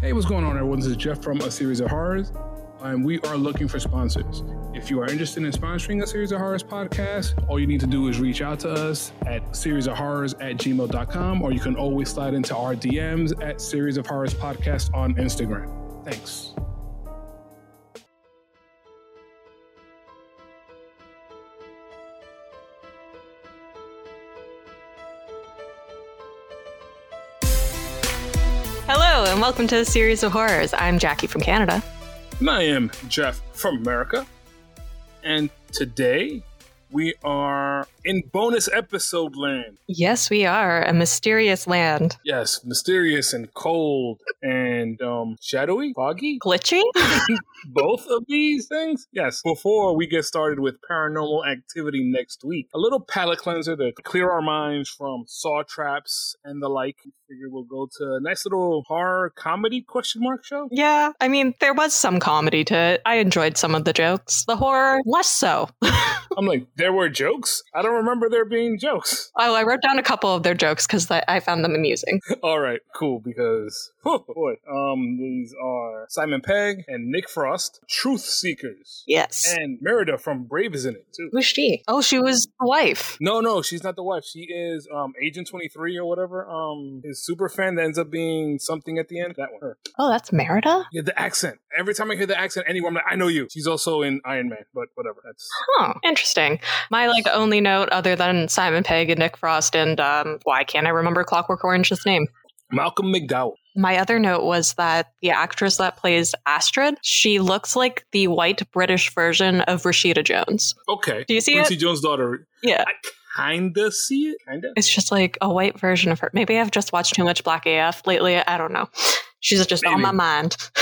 Hey, what's going on, everyone? This is Jeff from A Series of Horrors, and we are looking for sponsors. If you are interested in sponsoring A Series of Horrors podcast, all you need to do is reach out to us at seriesofhorrors at gmail.com, or you can always slide into our DMs at Series of Horrors podcast on Instagram. Thanks. Welcome to the series of horrors. I'm Jackie from Canada. And I am Jeff from America. And today we are in bonus episode land. Yes, we are a mysterious land. Yes, mysterious and cold and um shadowy, foggy. Glitchy? Both of these things? Yes. Before we get started with paranormal activity next week, a little palate cleanser to clear our minds from saw traps and the like. We figure we'll go to a nice little horror comedy question mark show. yeah, I mean, there was some comedy to it. I enjoyed some of the jokes. The horror, less so. I'm like, there were jokes? I don't remember there being jokes. oh, I wrote down a couple of their jokes because I found them amusing. All right, cool. Because oh boy, um, these are Simon Pegg and Nick Frost, Truth Seekers, Yes. and Merida from Brave is in it too. Who's she? Oh, she was the wife. No, no, she's not the wife. She is um Agent Twenty Three or whatever. Um, his super fan that ends up being something at the end. That one. Her. Oh, that's Merida? Yeah, the accent. Every time I hear the accent, anywhere, I'm like, I know you. She's also in Iron Man, but whatever. That's Huh, interesting. My like only note other than Simon Pegg and Nick Frost and um why can't I remember Clockwork Orange's name? Malcolm McDowell. My other note was that the actress that plays Astrid, she looks like the white British version of Rashida Jones. Okay. Do you see Quincy it? Jones' daughter. Yeah. I kinda see it. Kinda. It's just like a white version of her. Maybe I've just watched too much Black AF lately. I don't know. She's just on my mind.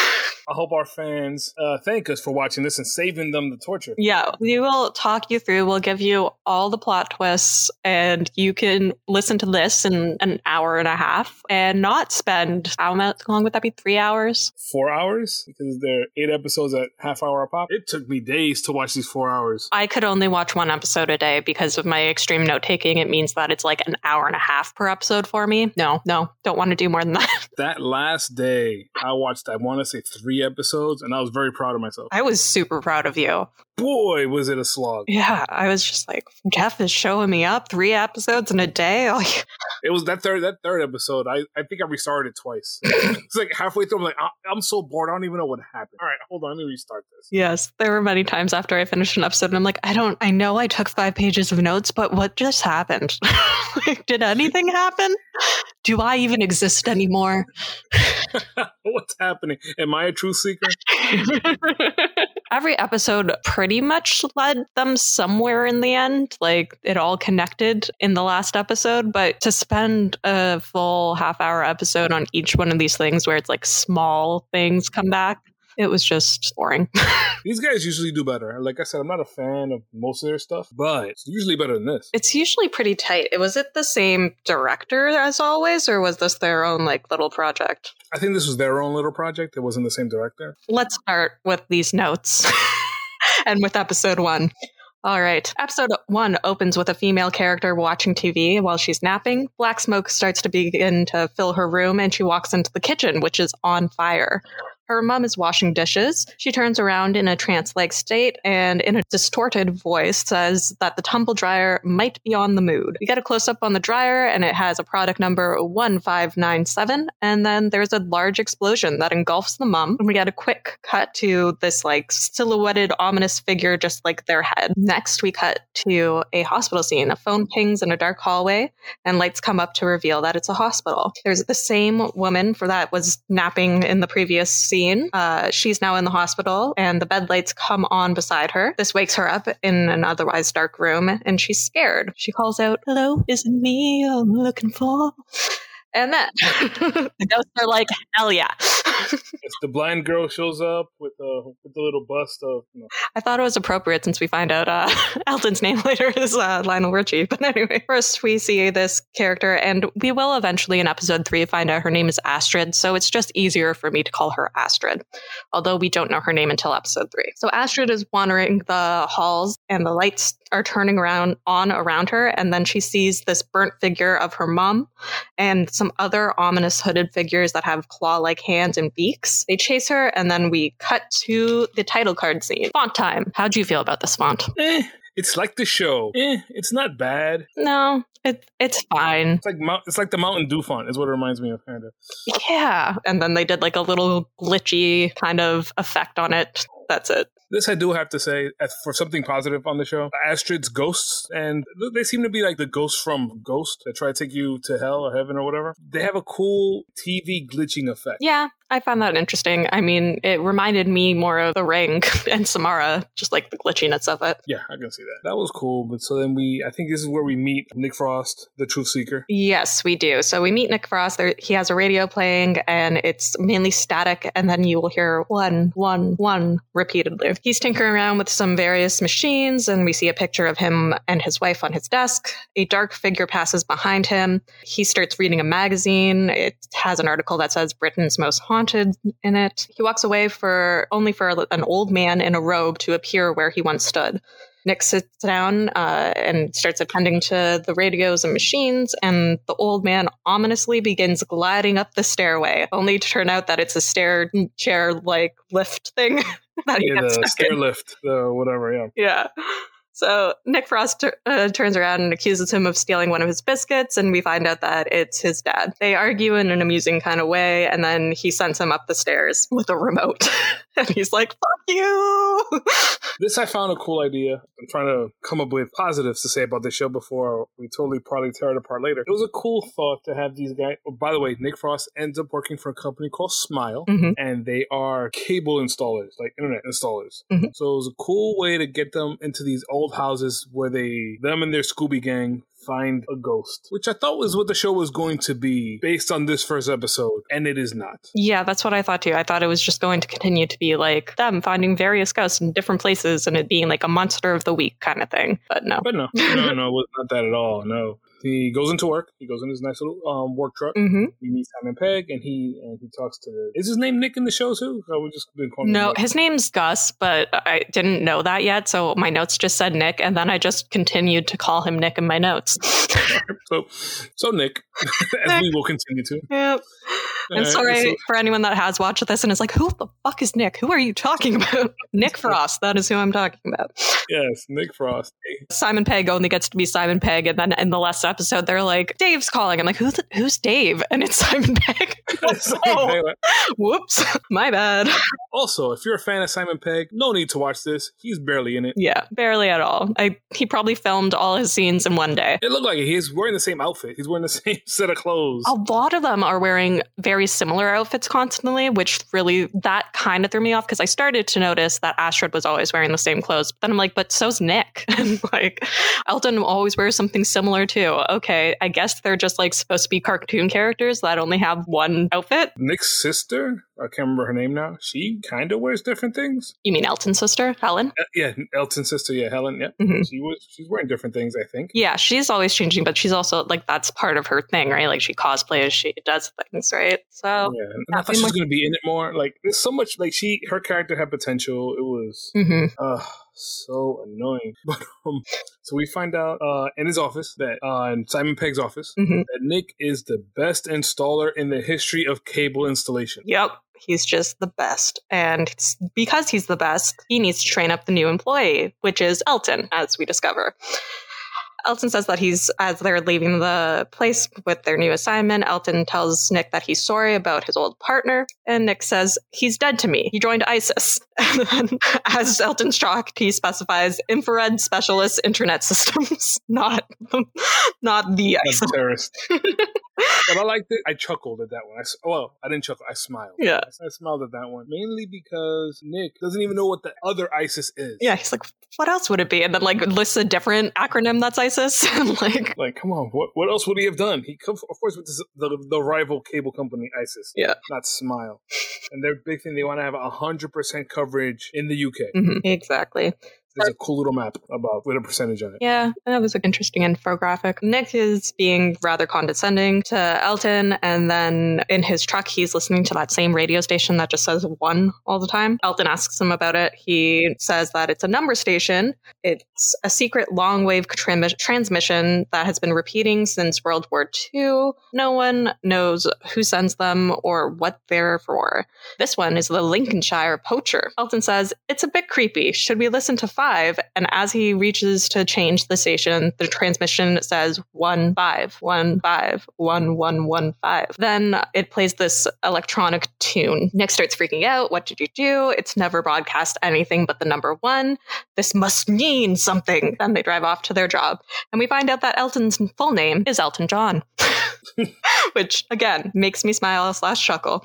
I hope our fans uh, thank us for watching this and saving them the torture. Yeah, we will talk you through. We'll give you all the plot twists, and you can listen to this in an hour and a half and not spend how much long would that be? Three hours? Four hours because they're eight episodes at half hour a pop. It took me days to watch these four hours. I could only watch one episode a day because of my extreme note taking. It means that it's like an hour and a half per episode for me. No, no, don't want to do more than that. That last day, I watched. I want to say three episodes, and I was very proud of myself. I was super proud of you. Boy, was it a slog! Yeah, I was just like, Jeff is showing me up three episodes in a day. Like, It was that third that third episode. I, I think I restarted it twice. it's like halfway through. I'm like, I, I'm so bored. I don't even know what happened. All right, hold on. Let me restart this. yes, there were many times after I finished an episode, and I'm like, I don't, I know I took five pages of notes, but what just happened? like, did anything happen? Do I even exist anymore? What's happening? Am I a truth seeker? Every episode pretty much led them somewhere in the end. Like it all connected in the last episode. But to spend a full half hour episode on each one of these things where it's like small things come back, it was just boring. These guys usually do better. Like I said, I'm not a fan of most of their stuff, but it's usually better than this. it's usually pretty tight. Was it the same director as always, or was this their own like little project? I think this was their own little project. It wasn't the same director. Let's start with these notes and with episode one. All right. Episode one opens with a female character watching TV while she's napping. Black smoke starts to begin to fill her room, and she walks into the kitchen, which is on fire. Her mom is washing dishes. She turns around in a trance like state and, in a distorted voice, says that the tumble dryer might be on the mood. We get a close up on the dryer, and it has a product number 1597. And then there's a large explosion that engulfs the mom. And we get a quick cut to this, like, silhouetted, ominous figure, just like their head. Next, we cut to a hospital scene. A phone pings in a dark hallway, and lights come up to reveal that it's a hospital. There's the same woman for that was napping in the previous scene. Uh, she's now in the hospital, and the bed lights come on beside her. This wakes her up in an otherwise dark room, and she's scared. She calls out, "Hello, is it me I'm looking for?" And then the ghosts are like, "Hell yeah!" As the blind girl shows up with uh, with the little bust of. You know. I thought it was appropriate since we find out uh, Elton's name later is uh, Lionel Richie. But anyway, first we see this character, and we will eventually in episode three find out her name is Astrid. So it's just easier for me to call her Astrid, although we don't know her name until episode three. So Astrid is wandering the halls, and the lights are turning around on around her, and then she sees this burnt figure of her mom and some other ominous hooded figures that have claw-like hands and beaks. They chase her, and then we cut to the title card scene. Font time. How do you feel about this font? Eh, it's like the show. Eh, it's not bad. No, it, it's fine. It's like it's like the Mountain Dew font is what it reminds me of, kind of. Yeah, and then they did like a little glitchy kind of effect on it. That's it. This I do have to say, for something positive on the show, Astrid's ghosts, and they seem to be like the ghosts from Ghost that try to take you to hell or heaven or whatever. They have a cool TV glitching effect. Yeah, I found that interesting. I mean, it reminded me more of The Ring and Samara, just like the glitchiness of it. Yeah, I can see that. That was cool. But so then we, I think this is where we meet Nick Frost, the Truth Seeker. Yes, we do. So we meet Nick Frost. There, he has a radio playing, and it's mainly static, and then you will hear one, one, one repeatedly. He's tinkering around with some various machines, and we see a picture of him and his wife on his desk. A dark figure passes behind him. He starts reading a magazine. It has an article that says Britain's most haunted haunted in it. He walks away for only for an old man in a robe to appear where he once stood. Nick sits down uh, and starts attending to the radios and machines, and the old man ominously begins gliding up the stairway, only to turn out that it's a stair chair like lift thing. that yeah, the stair in. lift, the whatever, yeah. Yeah. So Nick Frost uh, turns around and accuses him of stealing one of his biscuits, and we find out that it's his dad. They argue in an amusing kind of way, and then he sends him up the stairs with a remote. and he's like, fuck you! this I found a cool idea. I'm trying to come up with positives to say about this show before we totally probably tear it apart later. It was a cool thought to have these guys. Oh, by the way, Nick Frost ends up working for a company called Smile, mm-hmm. and they are cable installers, like internet installers. Mm-hmm. So it was a cool way to get them into these old houses where they them and their Scooby gang find a ghost, which I thought was what the show was going to be based on this first episode, and it is not. Yeah, that's what I thought too. I thought it was just going to continue to be like them finding various ghosts in different places and it being like a monster of the week kind of thing. But no. But no, no, no, it was not that at all. No. He goes into work. He goes in his nice little um, work truck. Mm-hmm. He meets Simon Pegg, and he and he talks to. Is his name Nick in the show too? We just been calling. No, his name's Gus, but I didn't know that yet. So my notes just said Nick, and then I just continued to call him Nick in my notes. so, so Nick, as Nick. we will continue to. Yep. I'm sorry so, for anyone that has watched this and is like, "Who the fuck is Nick? Who are you talking about?" Nick Frost. That is who I'm talking about. Yes, Nick Frost. Simon Pegg only gets to be Simon Pegg, and then in the last episode, they're like, "Dave's calling." I'm like, "Who's who's Dave?" And it's Simon Pegg. oh, whoops, my bad. Also, if you're a fan of Simon Pegg, no need to watch this. He's barely in it. Yeah, barely at all. I he probably filmed all his scenes in one day. It looked like it. He's wearing the same outfit. He's wearing the same set of clothes. A lot of them are wearing very similar outfits constantly, which really that kind of threw me off because I started to notice that Astrid was always wearing the same clothes. But then I'm like, but so's Nick. and like Elton always wears something similar too. Okay, I guess they're just like supposed to be cartoon characters that only have one outfit. Nick's sister, I can't remember her name now. She kind of wears different things. You mean Elton's sister, Helen? Uh, yeah, Elton's sister. Yeah, Helen. Yeah, mm-hmm. she was. She's wearing different things. I think. Yeah, she's always changing, but she's also like that's part of her thing, right? Like she cosplays, she does things, right? So yeah, and I thought she was going to be in it more. Like there's so much. Like she, her character had potential. It was. Mm-hmm. Uh, so annoying. But um, so we find out uh, in his office that uh, in Simon Pegg's office mm-hmm. that Nick is the best installer in the history of cable installation. Yep. He's just the best. And because he's the best, he needs to train up the new employee, which is Elton, as we discover. Elton says that he's, as they're leaving the place with their new assignment, Elton tells Nick that he's sorry about his old partner. And Nick says, he's dead to me. He joined ISIS. And then, as Elton's shocked, he specifies infrared specialist internet systems, not, not the ISIS. terrorist. but I liked it. I chuckled at that one. I, well, I didn't chuckle. I smiled. Yeah. I, I smiled at that one. Mainly because Nick doesn't even know what the other ISIS is. Yeah. He's like, what else would it be? And then like lists a different acronym that's ISIS crisis. like, like, come on, what what else would he have done? He comes, of course, with this, the the rival cable company ISIS. Yeah. not Smile, and their big thing they want to have hundred percent coverage in the UK. mhm, exactly. There's a cool little map about with a percentage on it. Yeah, that was an interesting infographic. Nick is being rather condescending to Elton, and then in his truck, he's listening to that same radio station that just says one all the time. Elton asks him about it. He says that it's a number station. It's a secret long wave transmission that has been repeating since World War II. No one knows who sends them or what they're for. This one is the Lincolnshire Poacher. Elton says, It's a bit creepy. Should we listen to five? And as he reaches to change the station, the transmission says one five, one five, one one one five. Then it plays this electronic tune. Nick starts freaking out. What did you do? It's never broadcast anything but the number one. This must mean something. Then they drive off to their job. And we find out that Elton's full name is Elton John. Which again makes me smile slash chuckle.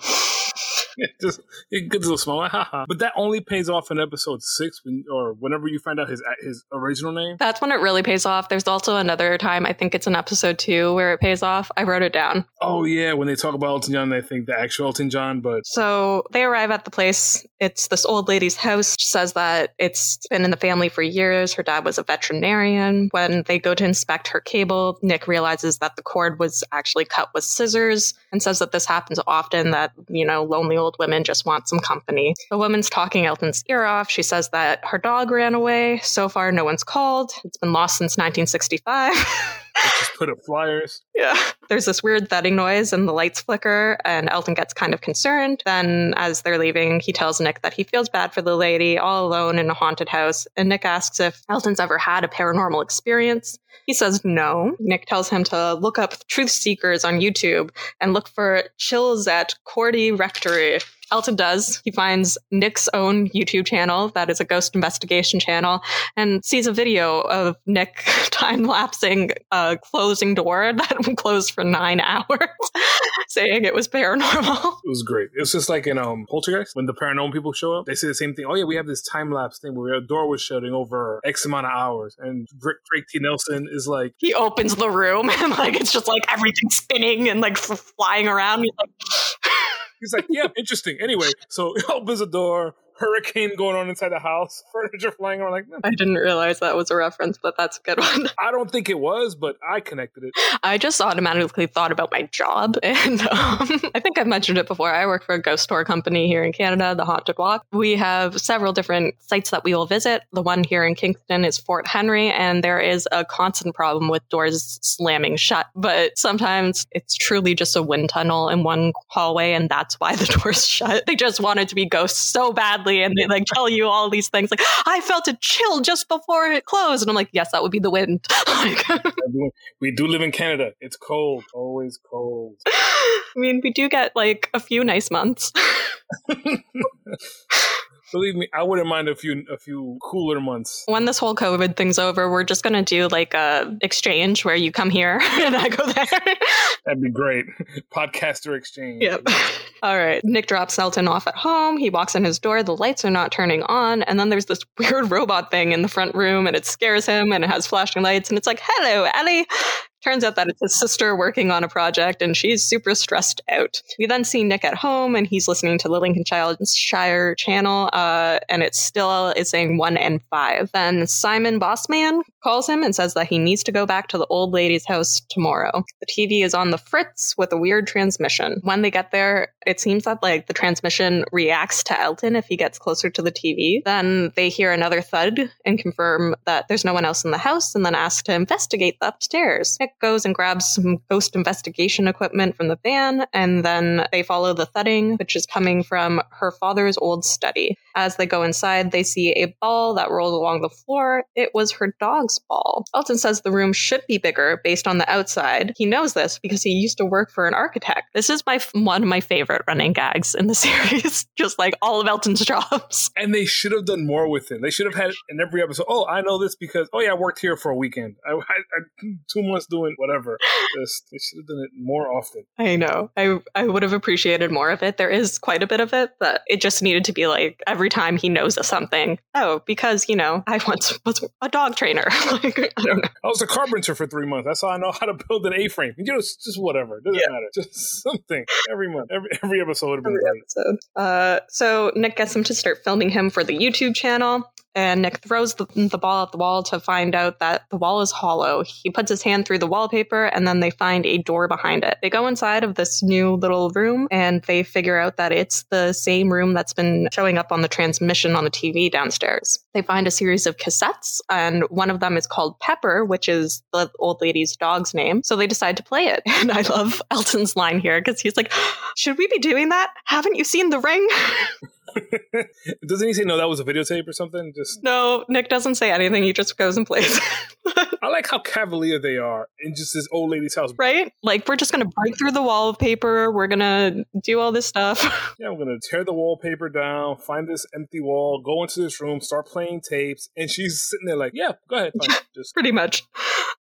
just it gets a little small, haha. But that only pays off in episode six, when, or whenever you find out his his original name. That's when it really pays off. There's also another time, I think it's in episode two, where it pays off. I wrote it down. Oh yeah, when they talk about Elton John, they think the actual Elton John, but So they arrive at the place. It's this old lady's house. She says that it's been in the family for years. Her dad was a veterinarian. When they go to inspect her cable, Nick realizes that the cord was actually cut with scissors and says that this happens often, that, you know, lonely old women just want some company. The woman's talking Elton's ear off. She says that her dog ran away. So far, no one's called. It's been lost since 1965. just put up flyers. Yeah. There's this weird thudding noise and the lights flicker, and Elton gets kind of concerned. Then, as they're leaving, he tells Nick that he feels bad for the lady all alone in a haunted house. And Nick asks if Elton's ever had a paranormal experience. He says no. Nick tells him to look up truth seekers on YouTube and look for chills at Cordy Rectory. Elton does. He finds Nick's own YouTube channel that is a ghost investigation channel and sees a video of Nick time lapsing a closing door that closed for nine hours, saying it was paranormal. It was great. It was just like in um Poltergeist when the paranormal people show up. They say the same thing. Oh yeah, we have this time lapse thing where a door was shutting over X amount of hours, and Drake, Drake T Nelson is like, He opens the room and like it's just like everything spinning and like f- flying around. He's like, he's like, yeah, interesting. Anyway, so opens the door. Hurricane going on inside the house, furniture flying around. Like, no. I didn't realize that was a reference, but that's a good one. I don't think it was, but I connected it. I just automatically thought about my job. And um, I think I've mentioned it before. I work for a ghost tour company here in Canada, the Haunted Walk. We have several different sites that we will visit. The one here in Kingston is Fort Henry, and there is a constant problem with doors slamming shut. But sometimes it's truly just a wind tunnel in one hallway, and that's why the door's shut. They just wanted to be ghosts so badly, and they like tell you all these things like, I felt a chill just before it closed. And I'm like, yes, that would be the wind. Like, We do live in Canada. It's cold, always cold. I mean, we do get like a few nice months. Believe me, I wouldn't mind a few a few cooler months. When this whole COVID thing's over, we're just gonna do like a exchange where you come here and I go there. That'd be great. Podcaster exchange. Yep. All right. Nick drops Elton off at home. He walks in his door. The lights are not turning on. And then there's this weird robot thing in the front room and it scares him and it has flashing lights. And it's like, hello, Ellie. Turns out that it's his sister working on a project and she's super stressed out. We then see Nick at home and he's listening to the Lincolnshire channel uh, and it still is saying one and five. Then Simon Bossman calls him and says that he needs to go back to the old lady's house tomorrow. The TV is on the fritz with a weird transmission. When they get there, it seems that like the transmission reacts to Elton if he gets closer to the TV. Then they hear another thud and confirm that there's no one else in the house and then ask to investigate the upstairs. Nick goes and grabs some ghost investigation equipment from the van and then they follow the thudding, which is coming from her father's old study. As they go inside, they see a ball that rolls along the floor. It was her ball. Elton says the room should be bigger based on the outside. He knows this because he used to work for an architect. This is my one of my favorite running gags in the series, just like all of Elton's jobs. And they should have done more with it. They should have had in every episode. Oh, I know this because oh yeah, I worked here for a weekend. I, I, I two months doing whatever. Just they should have done it more often. I know. I I would have appreciated more of it. There is quite a bit of it, but it just needed to be like every time he knows of something. Oh, because you know I once was a dog trainer. like, I don't know. I was a carpenter for three months. That's how I know how to build an A-frame. You know, just whatever. It doesn't Yeah. matter. Just something every month. Every every episode would have been Every great. episode. Uh, so Nick gets him to start filming him for the YouTube channel. And Nick throws the, the ball at the wall to find out that the wall is hollow. He puts his hand through the wallpaper and then they find a door behind it. They go inside of this new little room and they figure out that it's the same room that's been showing up on the transmission on the TV downstairs. They find a series of cassettes and one of them is called Pepper, which is the old lady's dog's name. So they decide to play it. And I love Elton's line here because he's like, Should we be doing that? Haven't you seen the ring? Doesn't he say no? That was a videotape or something? Just no, Nick doesn't say anything. He just goes and plays. I like how cavalier they are in just this old lady's house. right? Like, we're just going to break through the wallpaper. We're going to do all this stuff. Yeah, I'm gonna tear the wallpaper down, find this empty wall, go into this room, start playing tapes, and she's sitting there like, "Yeah, go ahead, fine. just Pretty much.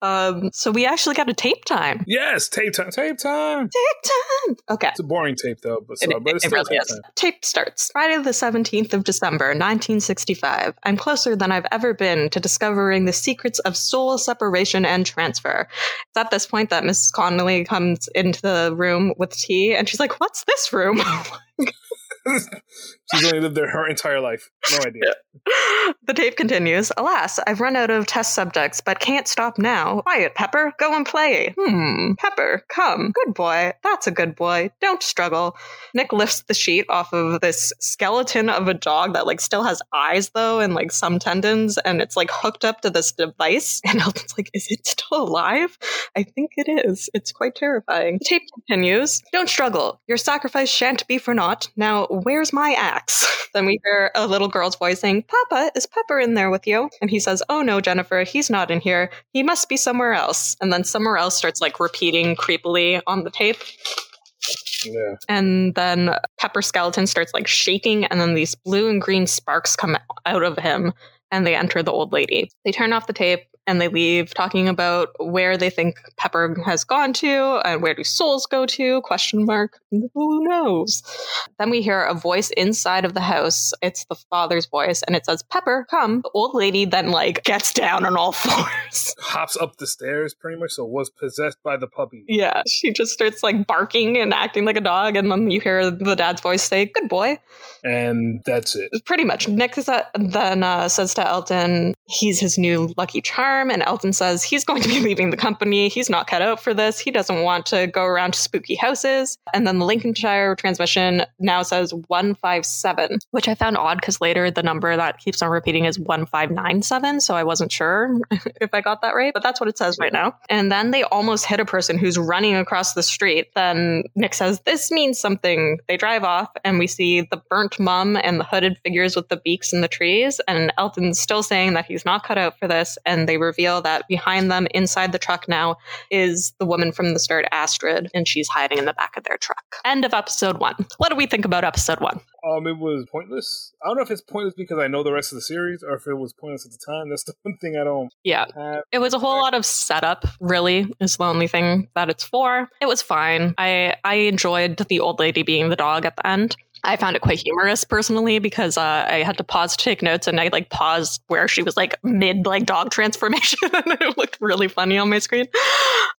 Um, so we actually got a tape time. yes, tape time, tape time." Tape time. Okay. It's a boring tape though, but, It, sorry, but it's it still really tape is. time. Tape starts Friday the 17th of December, 1965. I'm closer than I've ever been to discovering the secrets of soul separation and transfer. It's at this point that Mrs. Connolly comes into the room with tea and she's like, What's this room? She's only lived there her entire life. No idea. the tape continues. Alas, I've run out of test subjects, but can't stop now. Quiet, Pepper. Go and play. Hmm. Pepper, come. Good boy. That's a good boy. Don't struggle. Nick lifts the sheet off of this skeleton of a dog that like still has eyes though and like some tendons and it's like hooked up to this device. And Elton's like, is it still alive? I think it is. It's quite terrifying. The tape continues. Don't struggle. Your sacrifice shan't be for naught. Now, where's my axe? then we hear a little girl's voice saying, Papa, is Pepper in there with you? And he says, Oh no, Jennifer, he's not in here. He must be somewhere else. And then somewhere else starts like repeating creepily on the tape. Yeah. And then Pepper Skeleton starts like shaking, and then these blue and green sparks come out of him and they enter the old lady. They turn off the tape and they leave talking about where they think Pepper has gone to and where do souls go to question mark who knows then we hear a voice inside of the house it's the father's voice and it says Pepper come the old lady then like gets down on all fours Hops up the stairs pretty much, so was possessed by the puppy. yeah she just starts like barking and acting like a dog and then you hear the dad's voice say good boy And that's it. pretty much. Nick is at, then uh, says to Elton he's his new lucky charm, and Elton says he's going to be leaving the company. He's not cut out for this. He doesn't want to go around to spooky houses. And then the Lincolnshire transmission now says 157, which I found odd because later the number that keeps on repeating is 1597. So I wasn't sure if I got that right, but that's what it says right now. And then they almost hit a person who's running across the street. Then Nick says, This means something. They drive off, and we see the burnt mum and the hooded figures with the beaks in the trees. And Elton's still saying that he's not cut out for this. And they reveal that behind them, inside the truck now, is the woman from the start, Astrid, and she's hiding in the back of their truck. End of episode one. What do we think about episode one? Um, it was pointless. I don't know if it's pointless because I know the rest of the series, or if it was pointless at the time. That's the one thing I don't Yeah. have. It was a whole lot of setup, really, is the only thing that it's for. It was fine. I I enjoyed the old lady being the dog at the end. I found it quite humorous personally because uh, I had to pause to take notes and I like paused where she was like mid like dog transformation and it looked really funny on my screen.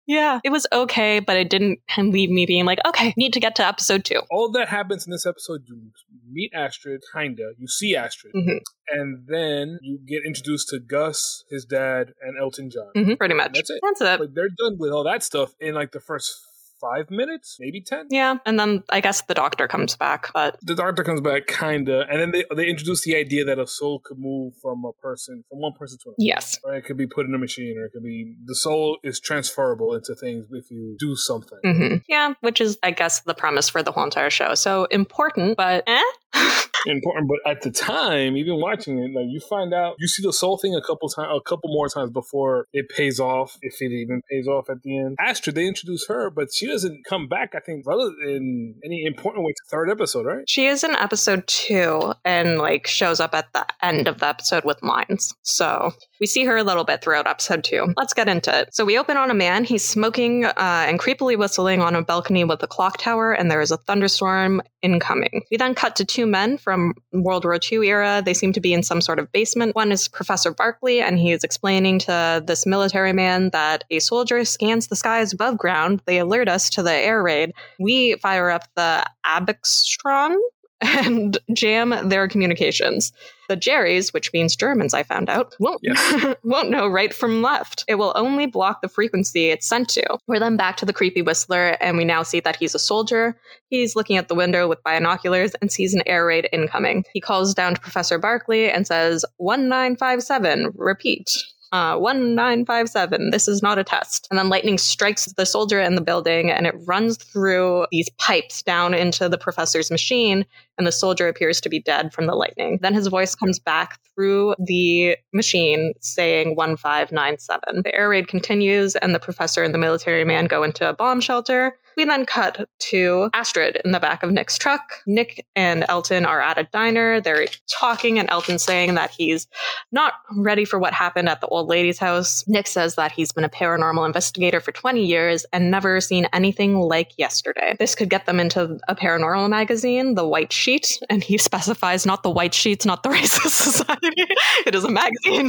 Yeah, it was okay, but it didn't leave me being like, okay, need to get to episode two. All that happens in this episode, you meet Astrid, kinda. You see Astrid, Mhm. and then you get introduced to Gus, his dad, and Elton John. Mhm, pretty much. That's it. That's it. Like they're done with all that stuff in like the first five minutes, maybe ten. Yeah, and then I guess the doctor comes back, but The doctor comes back, kinda, and then they they introduce the idea that a soul could move from a person, from one person to another. yes. Or it could be put in a machine, or it could be the soul is transferable into things if you do something. hmm Yeah, which is, I guess, the premise for the whole entire show. So important, but eh? Important, but at the time, even watching it, like you find out, you see the soul thing a couple times, a couple more times before it pays off, if it even pays off at the end. Astrid, they introduce her, but she doesn't come back. I think, rather in any important way to third episode, right? she is in episode two and like shows up at the end of the episode with lines. So We see her a little bit throughout episode two. Let's get into it. So we open on a man. He's smoking uh, and creepily whistling on a balcony with a clock tower, and there is a thunderstorm incoming. We then cut to two men from World War II era. They seem to be in some sort of basement. One is Professor Barkley, and he is explaining to this military man that a soldier scans the skies above ground. They alert us to the air raid. We fire up the Abixtron and jam their communications. The Jerrys, which means Germans, I found out, won't Yes. won't know right from left. It will only block the frequency it's sent to. We're then back to the creepy whistler, and we now see that he's a soldier. He's looking at the window with binoculars and sees an air raid incoming. He calls down to Professor Barkley and says, 1957, repeat. Uh, 1957, this is not a test. And then lightning strikes the soldier in the building and it runs through these pipes down into the professor's machine, and the soldier appears to be dead from the lightning. Then his voice comes back through the machine saying 1597. The air raid continues, and the professor and the military man go into a bomb shelter. We then cut to Astrid in the back of Nick's truck. Nick and Elton are at a diner. They're talking, and Elton saying that he's not ready for what happened at the old lady's house. Nick says that he's been a paranormal investigator for 20 years and never seen anything like yesterday. This could get them into a paranormal magazine, The White Sheet, and he specifies not the white sheets, not the racist society. it is a magazine.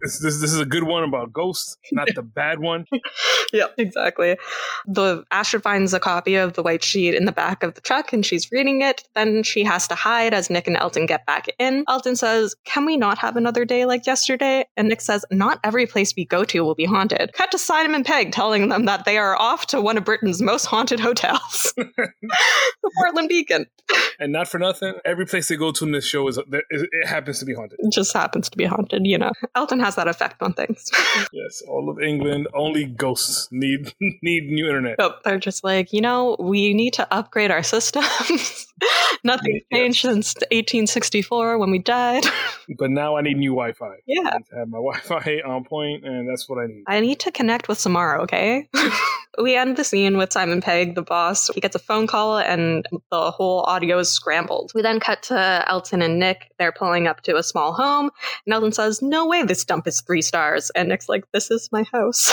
This, this, this is a good one about ghosts, not the bad one. Yep, exactly. The Astrid finds a copy of the white sheet in the back of the truck and she's reading it. Then she has to hide as Nick and Elton get back in. Elton says, Can we not have another day like yesterday? And Nick says, Not every place we go to will be haunted. Cut to Simon and Peg telling them that they are off to one of Britain's most haunted hotels, the Portland Beacon. And not for nothing, every place they go to in this show is it, it happens to be haunted. It just happens to be haunted, you know. Elton has that effect on things. Yes, all of England, only ghosts need need new internet. But they're just like, you know, we need to upgrade our systems. Nothing Yes. changed since 1864 when we died. But now I need new Wi-Fi. yeah. I have my Wi-Fi on point, and that's what I need. I need to connect with Samara, okay? we end the scene with Simon Pegg, the boss. He gets a phone call and the whole audio is scrambled. We then cut to Elton and Nick. They're pulling up to a small home. And Elton says, No way this dump is three stars. And Nick's like, This is my house.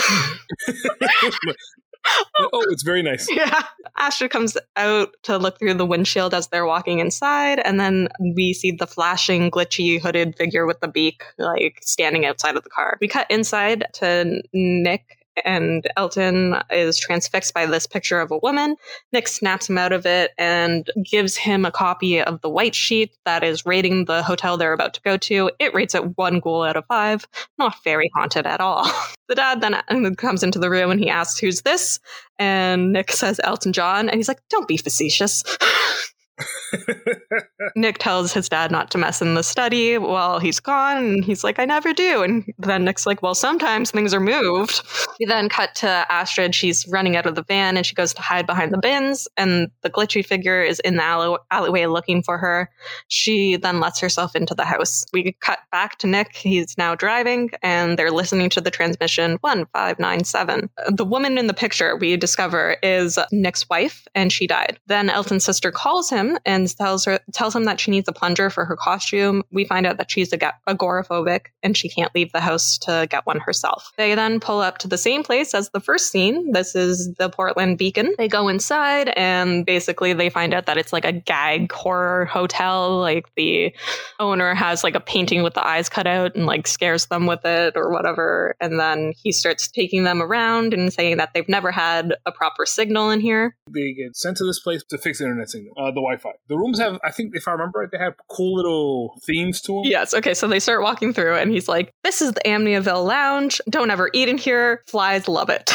Oh, oh, it's very nice. yeah. Astrid comes out to look through the windshield as they're walking inside, and then we see the flashing, glitchy, hooded figure with the beak, like standing outside of the car. We cut inside to Nick. And Elton is transfixed by this picture of a woman. Nick snaps him out of it and gives him a copy of the white sheet that is rating the hotel they're about to go to. It rates it one ghoul out of five. Not very haunted at all. The dad then um, comes into the room and he asks, Who's this? And Nick says Elton John, and he's like, Don't be facetious. Nick tells his dad not to mess in the study while he's gone, and he's like, I never do. And then Nick's like, Well, sometimes things are moved. We then cut to Astrid. She's running out of the van and she goes to hide behind the bins, and the glitchy figure is in the alley- alleyway looking for her. She then lets herself into the house. We cut back to Nick. He's now driving, and they're listening to the transmission 1597. The woman in the picture we discover is Nick's wife, and she died. Then Elton's sister calls him and tells her tells him that she needs a plunger for her costume. We find out that she's ag- agoraphobic and she can't leave the house to get one herself. They then pull up to the same place as the first scene. This is the Portland Beacon. They go inside and basically they find out that it's like a gag horror hotel. Like the owner has like a painting with the eyes cut out and like scares them with it or whatever. And then he starts taking them around and saying that they've never had a proper signal in here. they get sent to this place to fix the internet signal, uh, the Wi-Fi. The rooms have, I think, if I remember right, they have cool little themes to them. Yes. Okay. So they start walking through, and he's like, "This is the Amityville Lounge. Don't ever eat in here. Flies love it."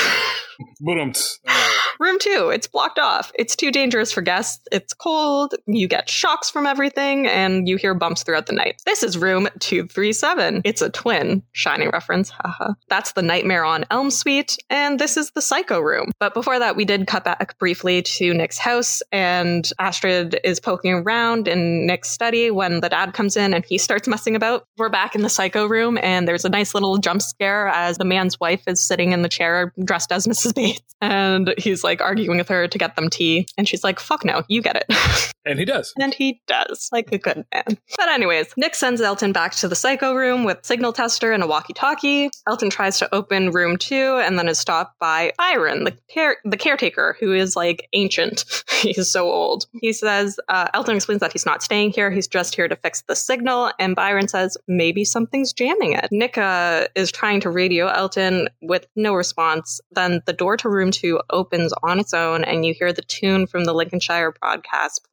But um, uh, Room two, it's blocked off. It's too dangerous for guests. It's cold. You get shocks from everything, and you hear bumps throughout the night. This is room 237. It's a twin. Shining reference. Haha. That's the Nightmare on Elm Suite, and this is the Psycho room. But before that, we did cut back briefly to Nick's house, and Astrid is poking around in Nick's study when the dad comes in and he starts messing about. We're back in the Psycho room, and there's a nice little jump scare as the man's wife is sitting in the chair dressed as Mrs. Bates. And he's like arguing with her to get them tea. And she's like, fuck no, you get it. And he does. And he does, like a good man. But, anyways, Nick sends Elton back to the psycho room with signal tester and a walkie talkie. Elton tries to open room two and then is stopped by Byron, the, care- the caretaker, who is like ancient. he's so old. He says, uh, Elton explains that he's not staying here, he's just here to fix the signal. And Byron says, maybe something's jamming it. Nick uh, is trying to radio Elton with no response. Then the door to room two opens on its own, and you hear the tune from the Lincolnshire broadcast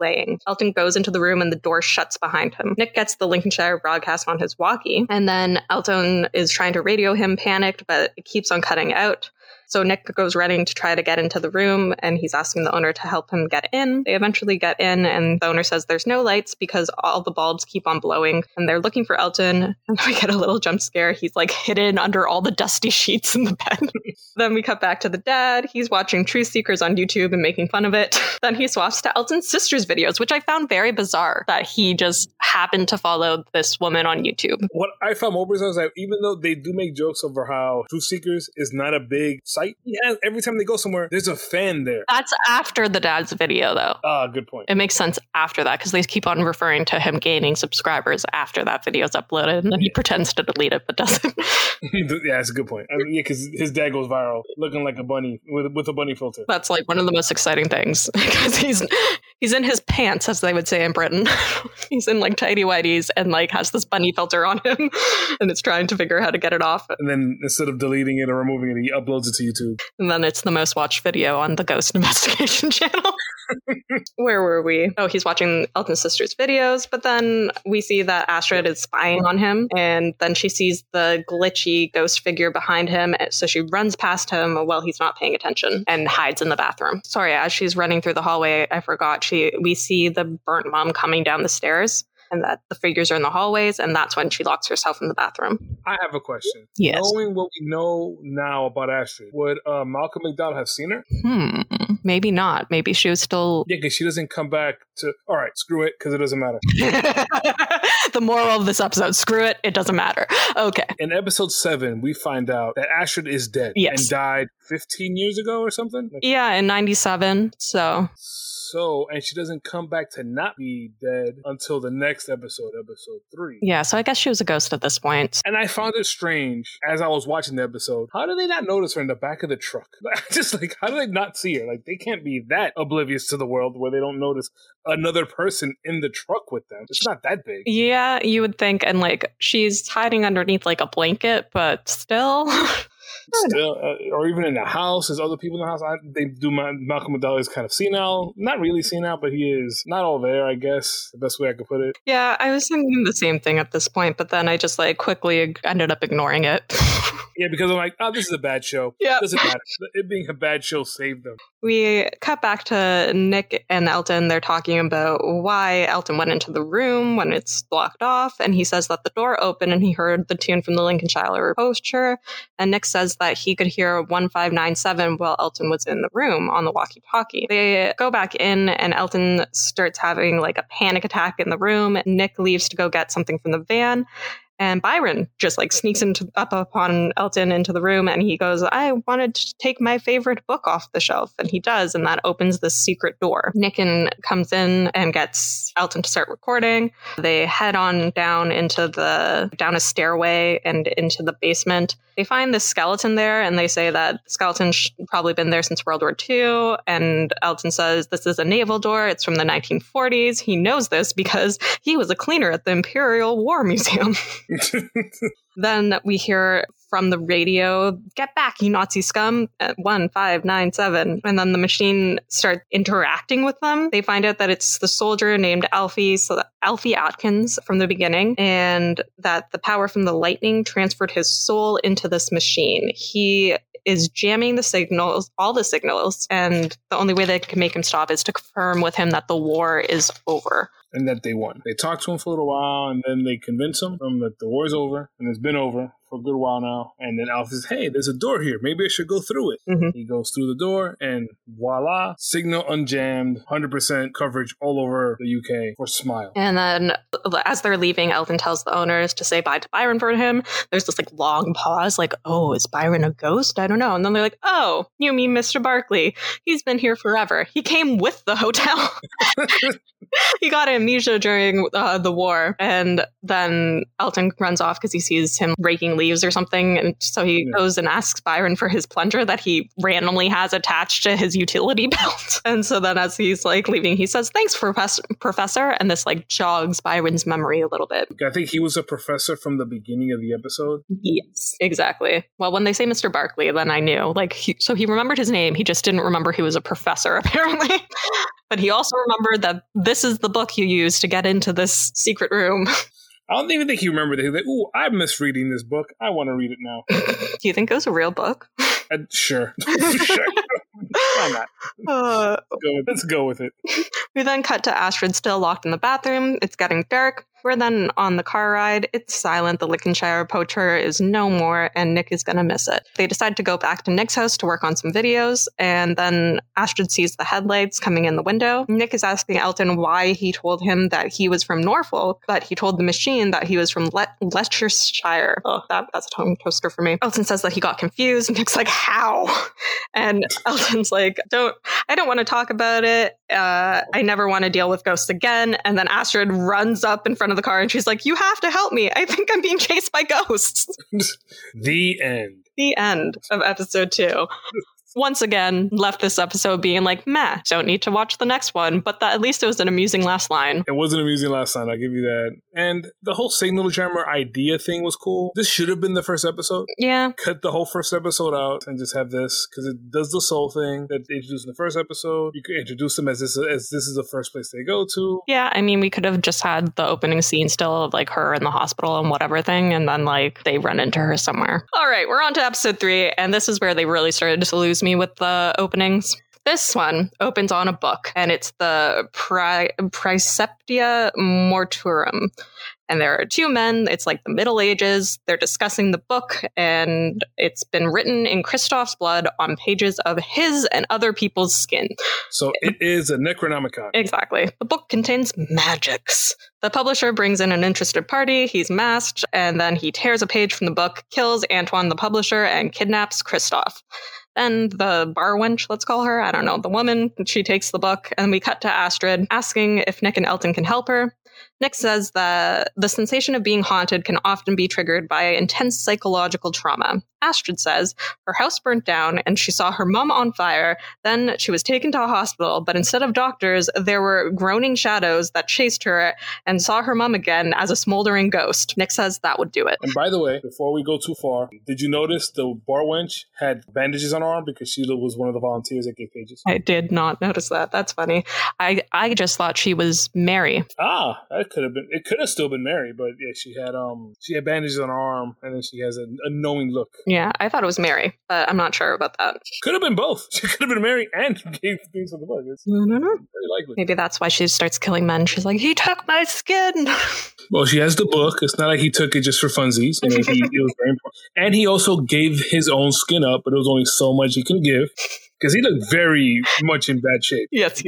Elton goes into the room and the door shuts behind him. Nick gets the Lincolnshire broadcast on his walkie, and then Elton is trying to radio him, panicked, but it keeps on cutting out. So Nick goes running to try to get into the room and he's asking the owner to help him get in. They eventually get in and the owner says there's no lights because all the bulbs keep on blowing and they're looking for Elton. And we get a little jump scare. He's like hidden under all the dusty sheets in the bed. then we cut back to the dad. He's watching Truth Seekers on YouTube and making fun of it. then he swaps to Elton's sister's videos, which I found very bizarre that he just happened to follow this woman on YouTube. What I found more bizarre is that even though they do make jokes over how Truth Seekers is not a big site, yeah, every time they go somewhere, there's a fan there. That's after the dad's video, though. Ah, good point. It makes sense after that because they keep on referring to him gaining subscribers after that video is uploaded, and then he pretends to delete it but doesn't. yeah, that's a good point. I mean, yeah, because his dad goes viral looking like a bunny with with a bunny filter. That's like one of the most exciting things because he's he's in his pants, as they would say in Britain. he's in like tidy whities and like has this bunny filter on him, and it's trying to figure out how to get it off. And then instead of deleting it or removing it, he uploads it to YouTube. And then it's the most watched video on the Ghost Investigation channel. Where were we? Oh, he's watching Elton's sister's videos, but then we see that Astrid is spying on him, and then she sees the glitchy ghost figure behind him, so she runs past him while he's not paying attention and hides in the bathroom. Sorry, as she's running through the hallway, I forgot she we see the burnt mom coming down the stairs and that the figures are in the hallways, and that's when she locks herself in the bathroom. I have a question. Yes. Knowing what we know now about Astrid, would uh, Malcolm McDowell have seen her? Hmm. Maybe not. Maybe she was still. Yeah, because she doesn't come back to. All right, screw it, because it doesn't matter. the moral of this episode: screw it, it doesn't matter. Okay. In episode seven, we find out that Astrid is dead Yes. and died 15 years ago or something. Like, Yeah, in '97. So So, and she doesn't come back to not be dead until the next episode, episode three. yeah. So I guess she was a ghost at this point. And I found it strange as I was watching the episode. How do they not notice her in the back of the truck? Just like, how do they not see her? Like, they can't be that oblivious to the world where they don't notice another person in the truck with them. It's not that big. Yeah, you would think, and like she's hiding underneath like a blanket, but still. Still, uh, or even in the house, there's other people in the house. I, they do. My, Malcolm McDowell is kind of senile, not really senile, but he is not all there. I guess the best way I could put it. yeah, I was thinking the same thing at this point, but then I just like quickly ended up ignoring it. Yeah, because I'm like, oh, this is a bad show. Yeah. doesn't matter. It being a bad show saved them. We cut back to Nick and Elton. They're talking about why Elton went into the room when it's blocked off. And he says that the door opened and he heard the tune from the Lincolnshire poacher. And Nick says that he could hear 1597 while Elton was in the room on the walkie talkie. They go back in and Elton starts having like a panic attack in the room. Nick leaves to go get something from the van. And Byron just like sneaks into up upon Elton into the room and he goes, I wanted to take my favorite book off the shelf. And he does, and that opens the secret door. Nicken comes in and gets Elton to start recording. They head on down into the down a stairway and into the basement. They find this skeleton there and they say that the skeleton's probably been there since World War II. And Elton says this is a naval door. It's from the 1940s. He knows this because he was a cleaner at the Imperial War Museum. Then we hear from the radio, get back, you Nazi scum, at 1597. And then the machine starts interacting with them. They find out that it's the soldier named Alfie, so Alfie Atkins from the beginning, and that the power from the lightning transferred his soul into this machine. He is jamming the signals, all the signals, and the only way they can make him stop is to confirm with him that the war is over. and that they won. They talk to him for a little while, and then they convince him that the war's over, and it's been over for a good while now. And then Alf says, "Hey, there's a door here. Maybe I should go through it." Mhm. He goes through the door, and voila, signal unjammed, hundred percent coverage all over the UK for Smile. And then as they're leaving, Elton tells the owners to say bye to Byron for him. There's this like long pause, like, oh, is Byron a ghost? I don't know. And then they're like, oh, you mean Mr. Barkley? He's been here forever. He came with the hotel. he got amnesia during uh, the war, and then Elton runs off because he sees him raking leaves or something, and so he yeah. goes and asks Byron for his plunger that he randomly has attached to his utility belt. And so then, as he's like leaving, he says, "Thanks, professor." Professor, and this like jogs Byron's memory a little bit. I think he was a professor from the beginning of the episode. Yes, exactly. Well, when they say Mr. Barkley, then I knew. Like, he, so he remembered his name. He just didn't remember he was a professor, apparently. but he also remembered that this is the book you use to get into this secret room. I don't even think he remembered it. He's like, "Ooh, I'm misreading this book. I want to read it now." Do you think it was a real book? Uh, sure, sure. Why not? Uh, let's, go with, let's go with it. We then cut to Astrid still locked in the bathroom. It's getting dark. We're then on the car ride. It's silent. The Lincolnshire poacher is no more, and Nick is going to miss it. They decide to go back to Nick's house to work on some videos, and then Astrid sees the headlights coming in the window. Nick is asking Elton why he told him that he was from Norfolk, but he told the machine that he was from Le- Leicestershire. Oh, that, that's a tongue twister for me. Elton says that he got confused. Nick's like, how? And Elton's like, don't, I don't want to talk about it. Uh, I never want to deal with ghosts again. And then Astrid runs up in front front of the car and she's like, You have to help me. I think I'm being chased by ghosts. the end. The end of episode two once again left this episode being like, meh, don't need to watch the next one. But that, at least it was an amusing last line. It was an amusing last line, I'll give you that. And the whole signal jammer idea thing was cool. This should have been the first episode. Yeah. Cut the whole first episode out and just have this because it does the soul thing that they introduced in the first episode. You could introduce them as this as this is the first place they go to. Yeah, I mean, we could have just had the opening scene still of like her in the hospital and whatever thing, and then like they run into her somewhere. All right, we're on to episode three, and this is where they really started to lose me with the openings. This one opens on a book, and it's the Pri- Mortuorum. And there are two men, it's like the Middle Ages. They're discussing the book, and it's been written in Christoph's blood on pages of his and other people's skin. So it is a Necronomicon. Exactly. The book contains magics. The publisher brings in an interested party, he's masked, and then he tears a page from the book, kills Antoine the publisher, and kidnaps Kristoff. Then the bar wench, let's call her, I don't know, the woman, she takes the book, and we cut to Astrid asking if Nick and Elton can help her. Nick says that the sensation of being haunted can often be triggered by intense psychological trauma. Astrid says her house burnt down and she saw her mom on fire. Then she was taken to a hospital, but instead of doctors, there were groaning shadows that chased her and saw her mom again as a smoldering ghost. Nick says that would do it. And by the way, before we go too far, did you notice the bar wench had bandages on her arm because she was one of the volunteers that gave pages? I did not notice that. That's funny. I I just thought she was Mary. Ah, that could have been. It could have still been Mary, but yeah, she had um she had bandages on her arm, and then she has a, a knowing look. Yeah, I thought it was Mary, but I'm not sure about that. Could have been both. She could have been Mary and gave things the book. It's mm-hmm. very likely. Maybe that's why she starts killing men. She's like, he took my skin. Well, she has the book. It's not like he took it just for funsies. You know, he, it was very important. And he also gave his own skin up, but it was only so much he can give because he looked very much in bad shape. Yes,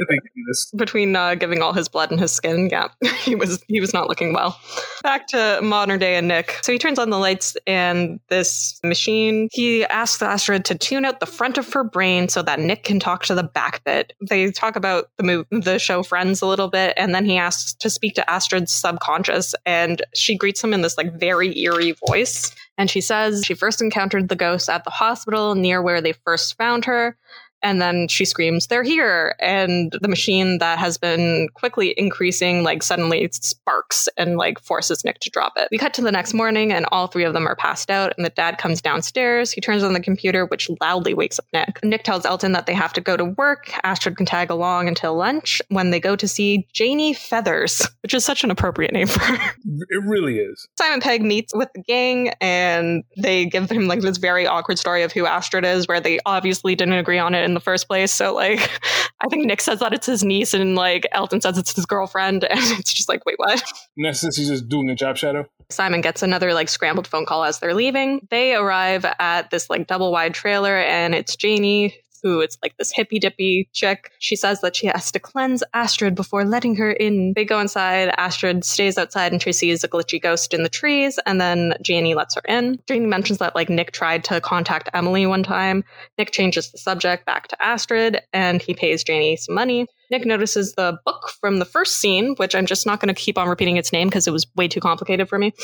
between uh, giving all his blood and his skin, yeah, he was he was not looking well. Back to modern day and Nick. So he turns on the lights and this machine. He asks Astrid to tune out the front of her brain so that Nick can talk to the back bit. They talk about the move, the show Friends a little bit, and then he asks to speak to Astrid's subconscious, and she greets him in this like very eerie voice. And she says she first encountered the ghost at the hospital near where they first found her. And then she screams, They're here. And the machine that has been quickly increasing, like suddenly sparks and like forces Nick to drop it. We cut to the next morning and all three of them are passed out. And the dad comes downstairs. He turns on the computer, which loudly wakes up Nick. Nick tells Elton that they have to go to work. Astrid can tag along until lunch when they go to see Janie Feathers, which is such an appropriate name for her. It really is. Simon Pegg meets with the gang and they give him like this very awkward story of who Astrid is, where they obviously didn't agree on it in the first place. So like I think Nick says that it's his niece and like Elton says it's his girlfriend and it's just like, wait, what? In essence, he's just doing a job shadow. Simon gets another like scrambled phone call as they're leaving. They arrive at this like double wide trailer and it's Janie who it's like this hippy dippy chick. She says that she has to cleanse Astrid before letting her in. They go inside. Astrid stays outside and she sees a glitchy ghost in the trees, and then Janie lets her in. Janie mentions that like Nick tried to contact Emily one time. Nick changes the subject back to Astrid, and he pays Janie some money. Nick notices the book from the first scene, which I'm just not going to keep on repeating its name because it was way too complicated for me.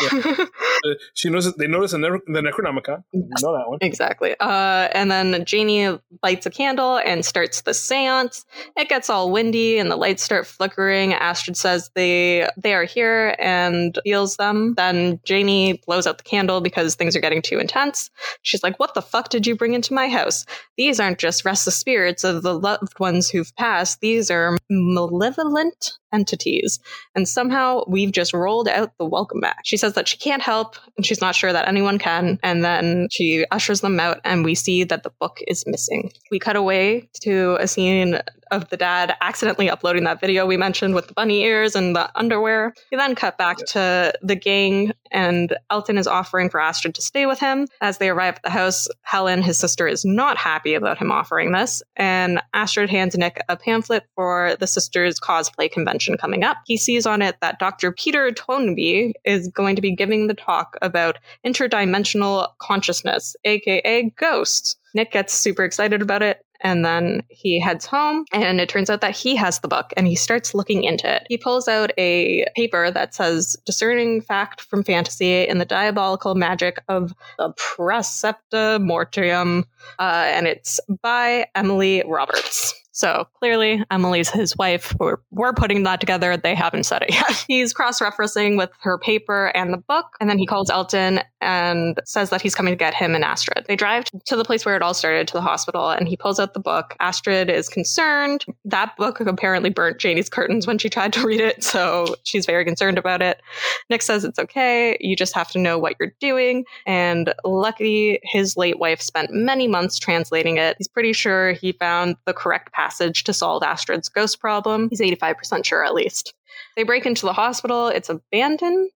Yeah. uh, she knows they notice the, ne- the Necronomicon. You know that one exactly. Uh, and then Janie lights a candle and starts the séance. It gets all windy and the lights start flickering. Astrid says they they are here and feels them. Then Janie blows out the candle because things are getting too intense. She's like, "What the fuck did you bring into my house? These aren't just restless spirits of the loved ones who've passed." These are malevolent entities. And somehow we've just rolled out the welcome mat. She says that she can't help and she's not sure that anyone can. And then she ushers them out and we see that the book is missing. We cut away to a scene of the dad accidentally uploading that video we mentioned with the bunny ears and the underwear. We then cut back to the gang and Elton is offering for Astrid to stay with him. As they arrive at the house, Helen, his sister, is not happy about him offering this. And Astrid hands Nick a pamphlet for the sisters' cosplay convention convention coming up. He sees on it that Dr. Peter Toneby is going to be giving the talk about interdimensional consciousness, aka ghosts. Nick gets super excited about it. And then he heads home, and it turns out that he has the book and he starts looking into it. He pulls out a paper that says Discerning Fact from Fantasy in the Diabolical Magic of the Praecepta Mortuum, uh, and it's by Emily Roberts. So clearly, Emily's his wife. We're, we're putting that together. They haven't said it yet. He's cross referencing with her paper and the book, and then he calls Elton and says that he's coming to get him and Astrid. They drive to the place where it all started, to the hospital, and he pulls out the book. Astrid is concerned. That book apparently burnt Janie's curtains when she tried to read it, so she's very concerned about it. Nick says it's okay. You just have to know what you're doing. And lucky his late wife spent many months translating it. He's pretty sure he found the correct path passage to solve Astrid's ghost problem. He's 85% sure at least. They break into the hospital. It's abandoned.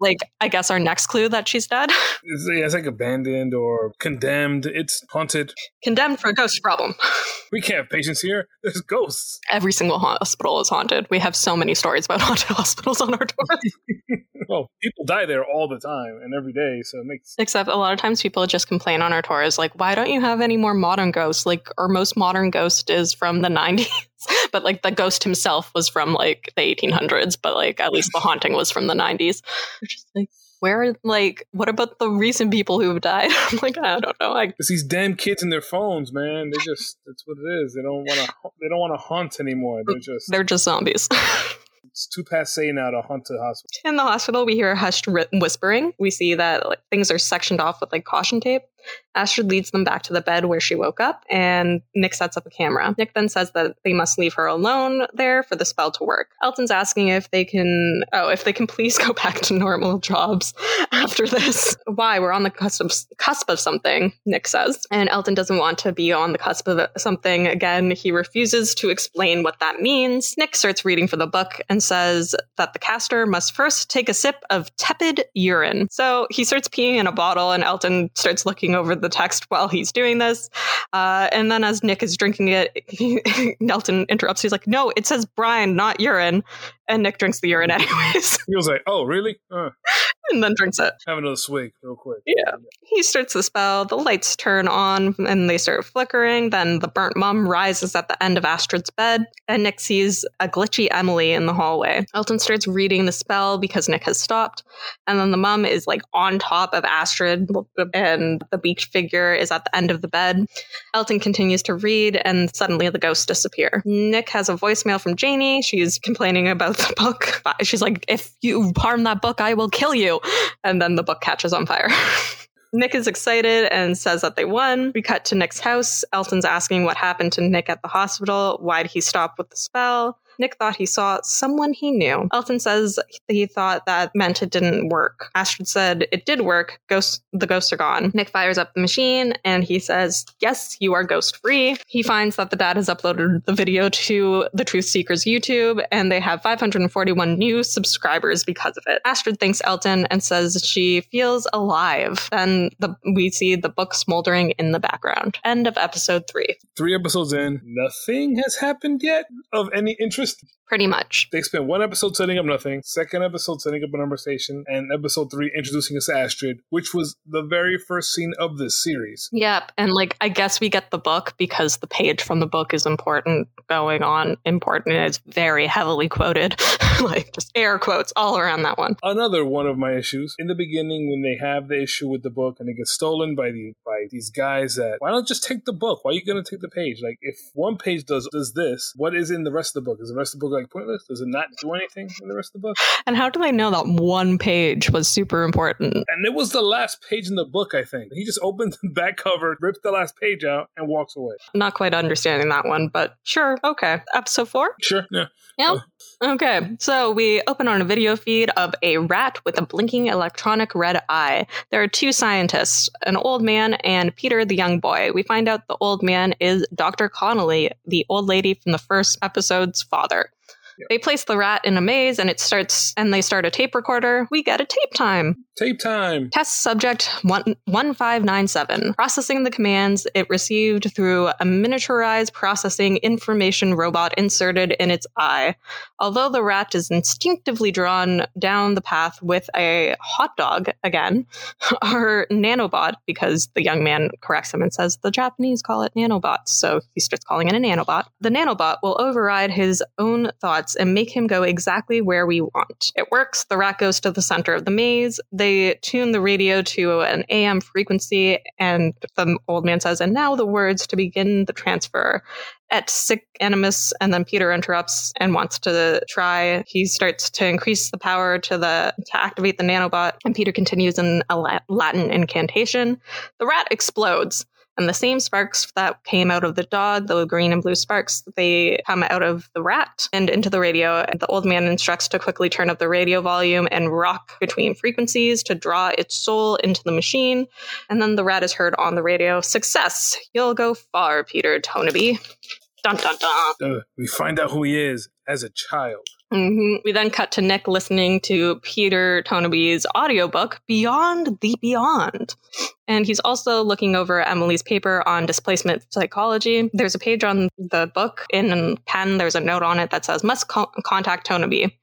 Like, I guess our next clue that she's dead. It's, yeah, it's like abandoned or condemned. It's haunted. Condemned for a ghost problem. We can't have patients here. There's ghosts. Every single hospital is haunted. We have so many stories about haunted hospitals on our doors. well, people die there all the time and every day, so it makes. Except a lot of times people just complain on our tours, like, why don't you have any more modern ghosts? Like, our most modern ghost is from the 90s. but like the ghost himself was from like the 1800s, but like at least the haunting was from the 90s. just like, where like what about the recent people who have died? I'm like, I don't know. I, it's these damn kids and their phones, man. They just that's what it is. They don't want to. They don't want to haunt anymore. They're just they're just zombies. it's too passe now to hunt the hospital. In the hospital, we hear hushed whispering. We see that like, things are sectioned off with like caution tape. Astrid leads them back to the bed where she woke up, and Nick sets up a camera. Nick then says that they must leave her alone there for the spell to work. Elton's asking if they can, oh, if they can please go back to normal jobs after this. Why? We're on the cusp of, cusp of something, Nick says. And Elton doesn't want to be on the cusp of something again. He refuses to explain what that means. Nick starts reading for the book and says that the caster must first take a sip of tepid urine. So he starts peeing in a bottle, and Elton starts looking over the text while he's doing this. Uh, and then as Nick is drinking it, he, Nelton interrupts. He's like, no, it says brine, not urine. And Nick drinks the urine anyways. He was like, oh, really? Uh. and then drinks it. Have another swig real quick. Yeah. He starts the spell. The lights turn on and they start flickering. Then the burnt mum rises at the end of Astrid's bed, and Nick sees a glitchy Emily in the hallway. Elton starts reading the spell because Nick has stopped, and then the mum is like on top of Astrid, and the beaked figure is at the end of the bed. Elton continues to read, and suddenly the ghosts disappear. Nick has a voicemail from Janie. She's complaining about the book. She's like, If you harm that book, I will kill you. And then the book catches on fire. Nick is excited and says that they won. We cut to Nick's house. Elton's asking what happened to Nick at the hospital. Why did he stop with the spell? Nick thought he saw someone he knew. Elton says he thought that meant it didn't work. Astrid said it did work. Ghosts, the ghosts are gone. Nick fires up the machine and he says, Yes, you are ghost free. He finds that the dad has uploaded the video to the Truth Seekers YouTube and they have 541 new subscribers because of it. Astrid thanks Elton and says she feels alive. Then the, we see the book smoldering in the background. End of episode three. Three episodes in, nothing has happened yet of any interest. Pretty much. They spent one episode setting up nothing, second episode setting up a number station, and episode three introducing us to Astrid, which was the very first scene of this series. Yep. And like, I guess we get the book because the page from the book is important going on, important, and it's very heavily quoted. like, just air quotes all around that one. Another one of my issues in the beginning when they have the issue with the book and it gets stolen by the by these guys that why don't just take the book? Why are you gonna take the page? Like if one page does does this, what is in the rest of the book? Is the rest of the book like pointless? Does it not do anything in the rest of the book? And how do they know that one page was super important? And it was the last page in the book, I think. He just opens the back cover, rips the last page out, and walks away. Not quite understanding that one, but sure. Okay. Episode four? Sure. Yeah. Yep. Okay, so we open on a video feed of a rat with a blinking electronic red eye. There are two scientists, an old man and Peter, the young boy. We find out the old man is Dr. Connolly, the old lady from the first episode's father father. Yep. They place the rat in a maze and it starts and they start a tape recorder. We get a tape time. Tape time. Test subject one, 1597. Processing the commands it received through a miniaturized processing information robot inserted in its eye. Although the rat is instinctively drawn down the path with a hot dog again, our nanobot, because the young man corrects him and says the Japanese call it nanobots, so he starts calling it a nanobot. The nanobot will override his own thoughts and make him go exactly where we want. It works. The rat goes to the center of the maze. They tune the radio to an AM frequency, and the old man says, and now the words to begin the transfer. Et sic animus, and then Peter interrupts and wants to try. He starts to increase the power to the to activate the nanobot, and Peter continues in a Latin incantation. The rat explodes and the same sparks that came out of the dog, the green and blue sparks, they come out of the rat and into the radio. And the old man instructs to quickly turn up the radio volume and rock between frequencies to draw its soul into the machine. And then the rat is heard on the radio. Success! You'll go far, Peter Tonaby. Dun dun dun. Uh, we find out who he is as a child. Mm-hmm. We then cut to Nick listening to Peter Tonaby's audiobook, Beyond the Beyond. And he's also looking over Emily's paper on displacement psychology. There's a page on the book in pen, there's a note on it that says, must co- contact Tonaby.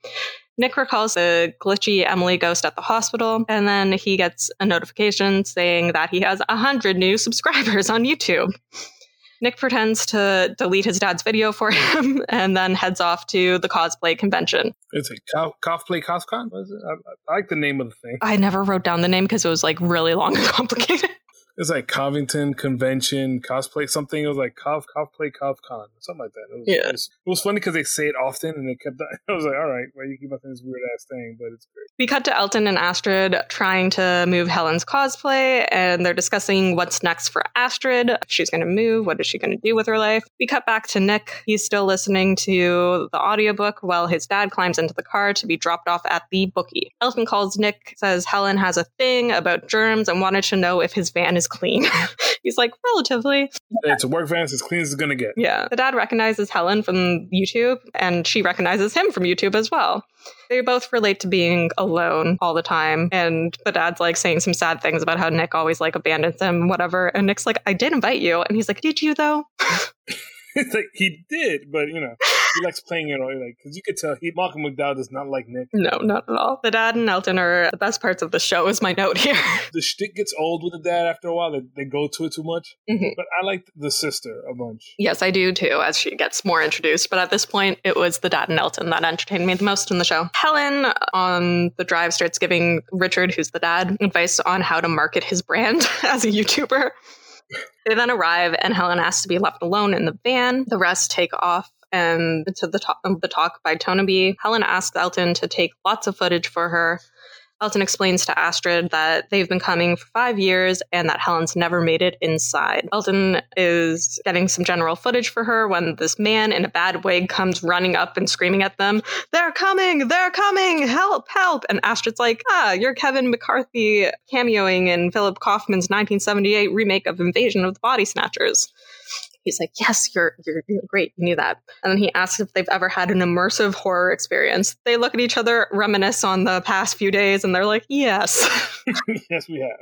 Nick recalls the glitchy Emily ghost at the hospital, and then he gets a notification saying that he has 100 new subscribers on YouTube. Nick pretends to delete his dad's video for him and then heads off to the cosplay convention. It's a co- cosplay coscon. I, I like the name of the thing. I never wrote down the name because it was like really long and complicated. It's like Covington Convention cosplay something. It was like Cov cosplay CovCon something like that. It was, Yeah. it was, it was funny because they say it often and they kept. I was like, all right, why well you keep up this weird ass thing, but it's great. We cut to Elton and Astrid trying to move Helen's cosplay, and they're discussing what's next for Astrid. If she's going to move, what is she going to do with her life? We cut back to Nick. He's still listening to the audiobook while his dad climbs into the car to be dropped off at the bookie. Elton calls Nick, says Helen has a thing about germs and wanted to know if his van is clean. He's like, relatively. It's a work van. It's as clean as it's gonna get. Yeah. The dad recognizes Helen from YouTube, and she recognizes him from YouTube as well. They both relate to being alone all the time. And the dad's like saying some sad things about how Nick always like abandons him, whatever. And Nick's like, I did invite you. And he's like, Did you though? it's like he did, but you know, he likes playing it all. Like because you could tell he Malcolm McDowell does not like Nick. No, not at all. The dad and Elton are the best parts of the show, is my note here. The shtick gets old with the dad after a while. They, they go to it too much. Mhm. But I like the sister a bunch. yes, I do too, as she gets more introduced. But at this point, it was the dad and Elton that entertained me the most in the show. Helen on the drive starts giving Richard, who's the dad, advice on how to market his brand as a YouTuber. They then arrive, and Helen asks to be left alone in the van. The rest take off. And to the talk, the talk by Tonaby, Helen asks Elton to take lots of footage for her. Elton explains to Astrid that they've been coming for five years and that Helen's never made it inside. Elton is getting some general footage for her when this man in a bad wig comes running up and screaming at them, They're coming! They're coming! Help! Help! And Astrid's like, Ah, you're Kevin McCarthy cameoing in Philip Kaufman's 1978 remake of Invasion of the Body Snatchers. He's like, yes, you're, you're, you're great. You knew that. And then he asks if they've ever had an immersive horror experience. They look at each other, reminisce on the past few days, and they're like, yes. yes, we have.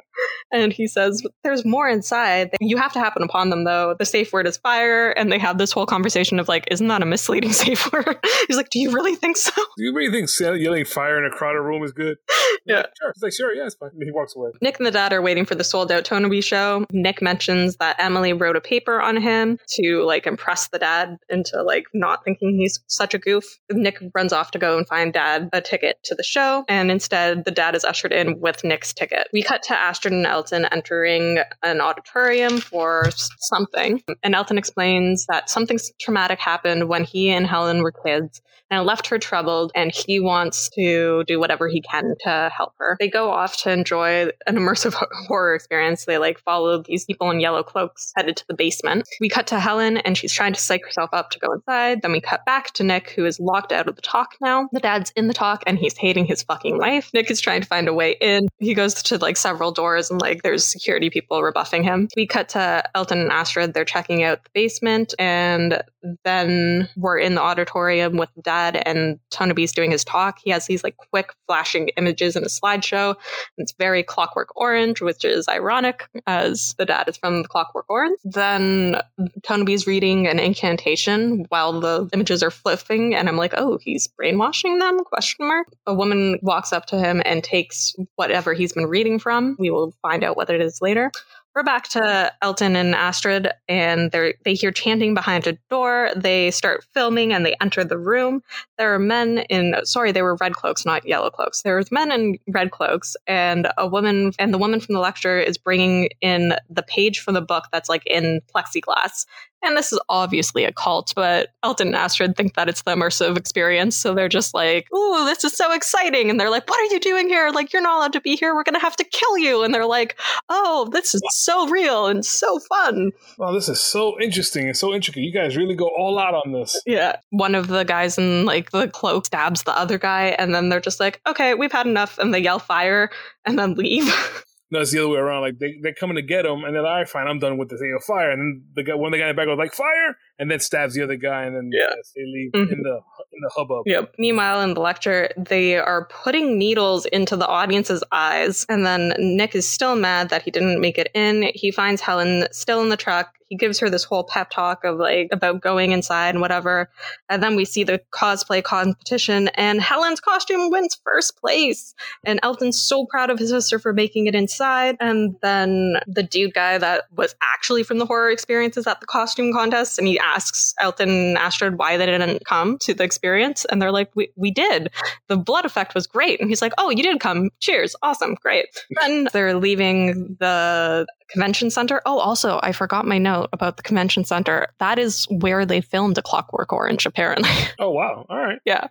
And he says, there's more inside. You have to happen upon them, though. The safe word is fire. And they have this whole conversation of like, isn't that a misleading safe word? He's like, do you really think so? Do you really think yelling fire in a crowded room is good? Yeah. Sure. He's like, sure, yeah, it's fine. And he walks away. Nick and the dad are waiting for the sold out Tonaby show. Nick mentions that Emily wrote a paper on him to like impress the dad into like not thinking he's such a goof. Nick runs off to go and find dad a ticket to the show, and instead the dad is ushered in with Nick's ticket. We cut to Astrid and Elton entering an auditorium for something, and Elton explains that something traumatic happened when he and Helen were kids and left her troubled, and he wants to do whatever he can to help her. They go off to enjoy an immersive horror experience. They like follow these people in yellow cloaks headed to the basement. We cut to Helen, and she's trying to psych herself up to go inside. Then we cut back to Nick, who is locked out of the talk now. The dad's in the talk, and he's hating his fucking life. Nick is trying to find a way in. He goes to like several doors, and like there's security people rebuffing him. We cut to Elton and Astrid. They're checking out the basement, and then we're in the auditorium with dad and Tonaby's doing his talk. He has these like quick flashing images in a slideshow. It's very Clockwork Orange, which is ironic as the dad is from the Clockwork Orange. Then Tonaby's reading an incantation while the images are flipping, and I'm like, oh, he's brainwashing them? Question mark. A woman walks up to him and takes whatever he's been reading from. We will find out what it is later. We're back to Elton and Astrid, and they they hear chanting behind a door. They start filming, and they enter the room. There are men in sorry, they were red cloaks, not yellow cloaks. There's men in red cloaks, and a woman, and the woman from the lecture is bringing in the page from the book that's like in plexiglass, and this is obviously a cult, but Elton and Astrid think that it's the immersive experience. So they're just like, ooh, this is so exciting. And they're like, what are you doing here? Like, you're not allowed to be here. We're going to have to kill you. And they're like, oh, this is so real and so fun. Wow, this is so interesting and so intricate. You guys really go all out on this. Yeah. One of the guys in like the cloak stabs the other guy. And then they're just like, okay, we've had enough. And they yell fire and then leave. No, it's the other way around. Like they they're coming to get him, and they're like, "All right, fine, I'm done with this. They go fire." And then the guy, one of the guy in the back goes like, "Fire!" And then stabs the other guy, and then Yeah. yes, they leave Mhm. in the in the hubbub. Yep. Meanwhile, in the lecture, they are putting needles into the audience's eyes. And then Nick is still mad that he didn't make it in. He finds Helen still in the truck. He gives her this whole pep talk of like about going inside and whatever. And then we see the cosplay competition, and Helen's costume wins first place. And Elton's so proud of his sister for making it inside. And then the dude guy that was actually from the horror experiences at the costume contest, and he asks Elton and Astrid why they didn't come to the experience. And they're like, we, we did. The blood effect was great. And he's like, oh, you did come. Cheers. Awesome. Great. Then they're leaving the convention center. Oh, also, I forgot my note about the convention center. That is where they filmed A Clockwork Orange, apparently. Oh wow! All right. yeah.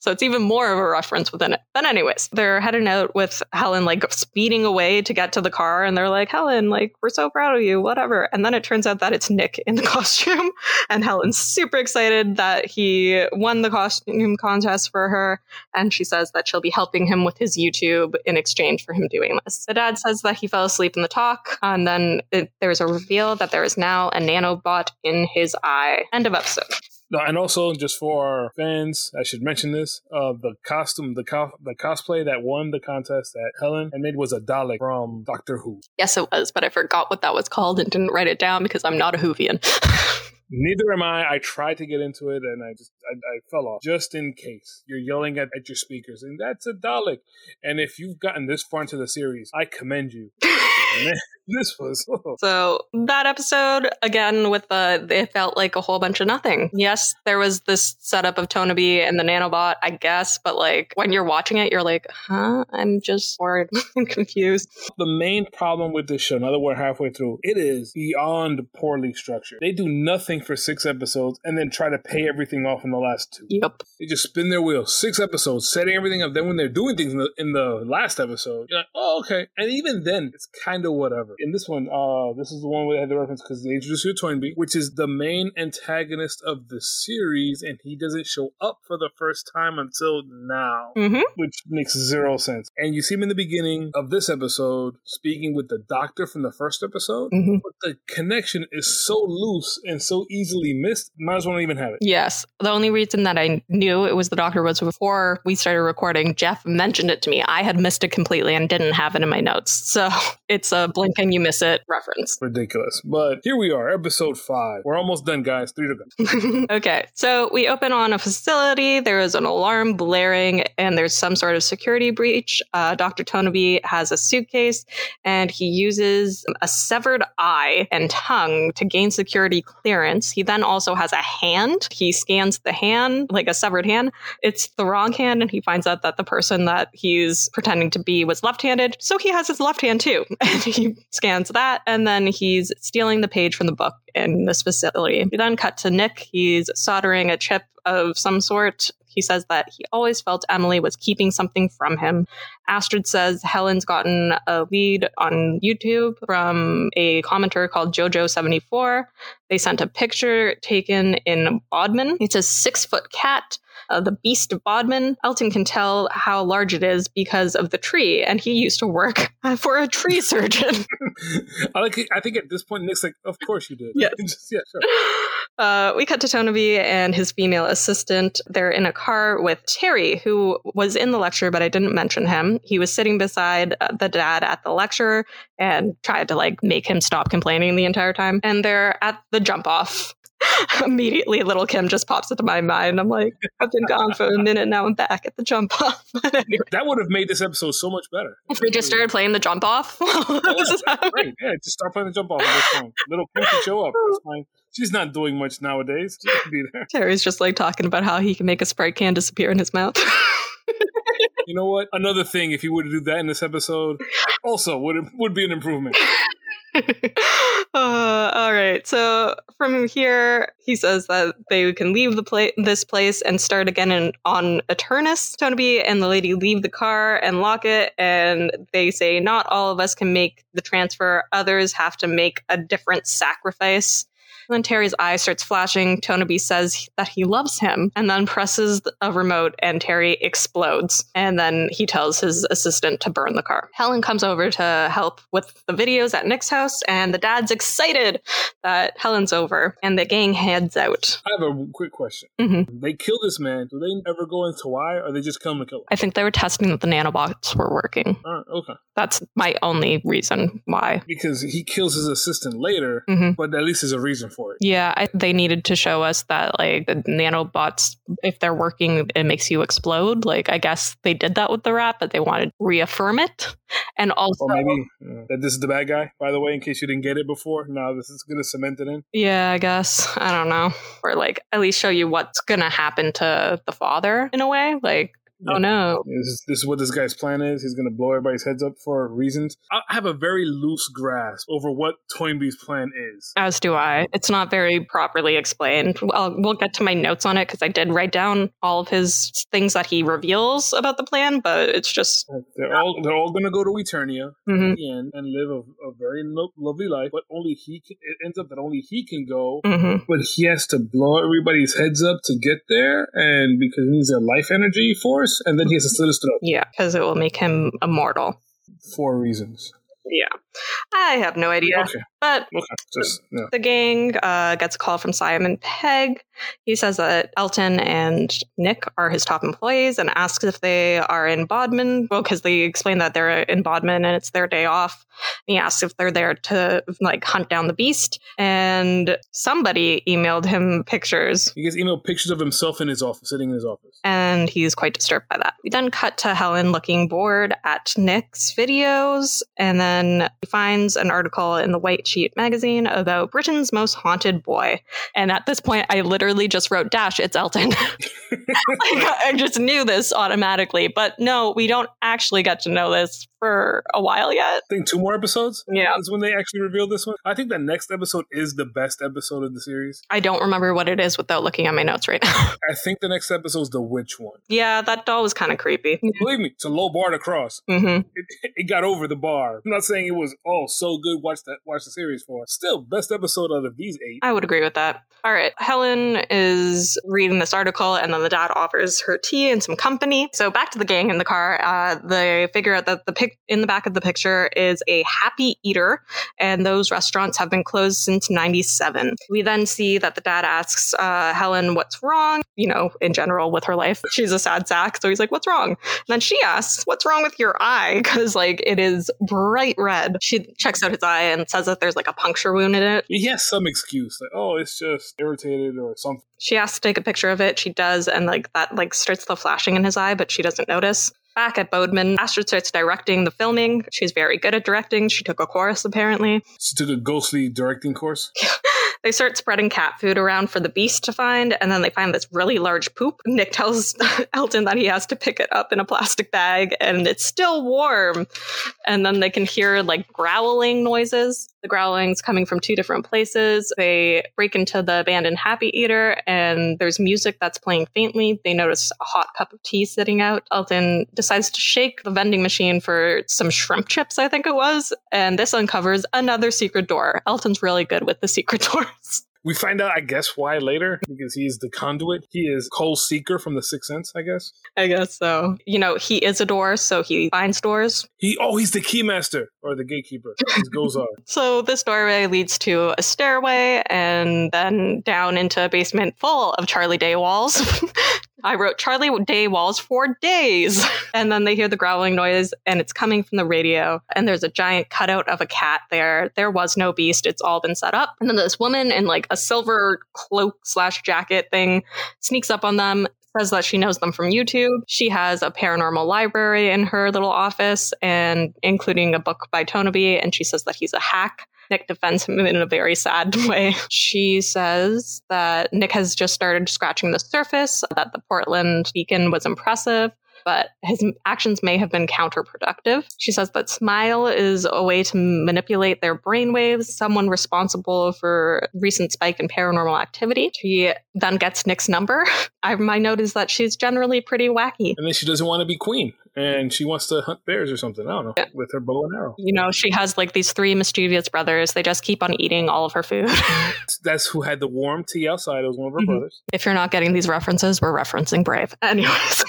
So it's even more of a reference within it. But, anyways, they're heading out with Helen like speeding away to get to the car. And they're like, Helen, like, we're so proud of you, whatever. And then it turns out that it's Nick in the costume. And Helen's super excited that he won the costume contest for her. And she says that she'll be helping him with his YouTube in exchange for him doing this. The dad says that he fell asleep in the talk. And then it, there's a reveal that there is now a nanobot in his eye. End of episode. No, and also just for our fans, I should mention this: uh, the costume, the co- the cosplay that won the contest that Helen and made was a Dalek from Doctor Who. Yes, it was, but I forgot what that was called and didn't write it down because I'm not a Whovian. Neither am I. I tried to get into it and I just I, I fell off. Just in case you're yelling at, at your speakers, and that's a Dalek. And if you've gotten this far into the series, I commend you. This was. Oh. So that episode, again, with the, it felt like a whole bunch of nothing. Yes, there was this setup of Tonabi and the nanobot, I guess, but like when you're watching it, you're like, huh? I'm just bored and confused. The main problem with this show, now that we're halfway through, it is beyond poorly structured. They do nothing for six episodes and then try to pay everything off in the last two. Yep. They just spin their wheels. Six episodes, setting everything up. Then when they're doing things in the, in the last episode, you're like, oh, okay. And even then, it's kind of whatever. In this one, uh, this is the one where they had the reference because they introduced you to Toynbee, which is the main antagonist of the series, and he doesn't show up for the first time until now, Mm-hmm. which makes zero sense. And you see him in the beginning of this episode speaking with the doctor from the first episode, Mm-hmm. but the connection is so loose and so easily missed, might as well not even have it. Yes. The only reason that I knew it was the doctor was before we started recording, Jeff mentioned it to me. I had missed it completely and didn't have it in my notes. So it's a blink and you miss it reference. Ridiculous. But here we are, episode five. We're almost done, guys. Three to go. okay, so we open on a facility. There is an alarm blaring, and there's some sort of security breach. Uh, Dr. Tonaby has a suitcase, and he uses a severed eye and tongue to gain security clearance. He then also has a hand. He scans the hand, like a severed hand. It's the wrong hand, and he finds out that the person that he's pretending to be was left handed. So he has his left hand too. And he scans that, and then he's stealing the page from the book in this facility. We then cut to Nick. He's soldering a chip of some sort. He says that he always felt Emily was keeping something from him. Astrid says Helen's gotten a lead on YouTube from a commenter called JoJo74. They sent a picture taken in Bodmin. It's a six foot cat. Uh, the beast of Bodmin. Elton can tell how large it is because of the tree, and he used to work for a tree surgeon. I like. I think at this point, Nick's like, "Of course you did." Yeah. Just- yeah, sure. Uh, we cut to Tonaby and his female assistant. They're in a car with Terry, who was in the lecture, but I didn't mention him. He was sitting beside uh, the dad at the lecture and tried to like make him stop complaining the entire time. And they're at the jump off. Immediately, Lil' Kim just pops into my mind. I'm like, I've been gone for a minute now. I'm back at the jump off. Anyway, That would have made this episode so much better. if we just started playing the jump off, this is happening. Great. Yeah, just start playing the jump off at this point. Lil' Kim can show up. That's fine. She's not doing much nowadays. She can be there. Terry's just like talking about how he can make a sprite can disappear in his mouth. You know what? Another thing, if you were to do that in this episode, also would would be an improvement. uh, all right. So from here, he says that they can leave the pla- this place and start again in, on Eternus. Tonaby and the lady leave the car and lock it, and they say not all of us can make the transfer. Others have to make a different sacrifice. Then Terry's eye starts flashing. Tonaby says that he loves him and then presses a remote and Terry explodes. And then he tells his assistant to burn the car. Helen comes over to help with the videos at Nick's house and the dad's excited that Helen's over and the gang heads out. I have a quick question. Mhm. They kill this man. Do they ever go into why, or they just come to kill him? I think they were testing that the nanobots were working. Right, okay. That's my only reason why. Because he kills his assistant later, Mhm. but at least there's a reason for it. Yeah, I, they needed to show us that like the nanobots, if they're working, it makes you explode. Like I guess they did that with the rat, but they wanted to reaffirm it, and also, maybe uh, that this is the bad guy, by the way, in case you didn't get it before. Now this is going to cement it in. yeah, I guess I don't know, or like at least show you what's gonna happen to the father in a way. Like, Yeah. oh no, This is, this is what this guy's plan is. He's going to blow everybody's heads up for reasons. I I have a very loose grasp over what Toynbee's plan is. as do I. It's not very properly explained. Well, we'll get to my notes on it because I did write down all of his things that he reveals about the plan, but it's just. They're all they're all going to go to Eternia mhm. at the end and live a, a very lo- lovely life. But only he can. It ends up that only he can go. hmm But he has to blow everybody's heads up to get there, and because he needs a life energy force, and then he has his throat. Yeah, because it will make him immortal. Four reasons. Yeah. I have no idea. Okay. But Okay. Just yeah. the gang uh, gets a call from Simon Pegg. He says that Elton and Nick are his top employees and asks if they are in Bodmin. Well, because they explain that they're in Bodmin and it's their day off. And he asks if they're there to like hunt down the beast. And somebody emailed him pictures He gets emailed pictures of himself in his office, sitting in his office. and he's quite disturbed by that. We then cut to Helen looking bored at Nick's videos, and then He finds an article in the White Sheet magazine about Britain's most haunted boy. And at this point, I literally just wrote dash, it's Elton. like, I just knew this automatically. But no, we don't actually get to know this for a while yet. I think two more episodes. Yeah. Is when they actually reveal this one. I think the next episode is the best episode of the series. I don't remember what it is without looking at my notes right now. I think the next episode is the witch one. yeah, that doll was kind of creepy. Believe me, it's a low bar to cross. hmm It, it got over the bar. I'm not saying it was oh so good. Watch that. Watch the series for. Still, best episode out of these eight. I would agree with that. All right. Helen is reading this article, and then the dad offers her tea and some company. So back to the gang in the car. Uh, they figure out that the pic in the back of the picture is a Happy Eater, and those restaurants have been closed since 97. We then see that the dad asks uh, Helen what's wrong, you know, in general with her life. She's a sad sack. So he's like, what's wrong? And then she asks, what's wrong with your eye? Because, like, it is bright red. She checks out his eye and says that there's like a puncture wound in it. He has some excuse like oh it's just irritated or something. She asks to take a picture of it. She does, and like that like starts the flashing in his eye, but she doesn't notice. Back at Bodmin, Astrid starts directing the filming. She's very good at directing. She took a course apparently. She took a ghostly directing course. They start spreading cat food around for the beast to find, and then they find this really large poop. Nick tells Elton that he has to pick it up in a plastic bag, and it's still warm. And then they can hear like growling noises. The growling's coming from two different places. They break into the abandoned Happy Eater, and there's music that's playing faintly. They notice a hot cup of tea sitting out. Elton decides to shake the vending machine for some shrimp chips, I think it was, and this uncovers another secret door. Elton's really good with the secret doors. We find out, I guess, why later because he's the conduit. He is Cole Seeker from the Sixth Sense, I guess. I guess so. You know, he is a door, so he finds doors. He oh, he's the keymaster or the gatekeeper. His goes on. So this doorway leads to a stairway and then down into a basement full of Charlie Day walls. I wrote Charlie Day walls for days. And then they hear the growling noise and it's coming from the radio. And there's a giant cutout of a cat there. There was no beast. It's all been set up. And then this woman in like a silver cloak slash jacket thing sneaks up on them says that she knows them from YouTube. She has a paranormal library in her little office and including a book by Tonaby and she says that he's a hack. Nick defends him in a very sad way. She says that Nick has just started scratching the surface, that the Portland beacon was impressive, but his actions may have been counterproductive. She says that Smyle is a way to manipulate their brainwaves, someone responsible for recent spike in paranormal activity. She then gets Nick's number. I, my note is that she's generally pretty wacky. And then she doesn't want to be queen. And she wants to hunt bears or something. I don't know. With her bow and arrow. You know, she has like these three mischievous brothers. They just keep on eating all of her food. That's who had the warm tea outside. It was one of her Mhm. brothers. if you're not getting these references, we're referencing Brave. Anyways.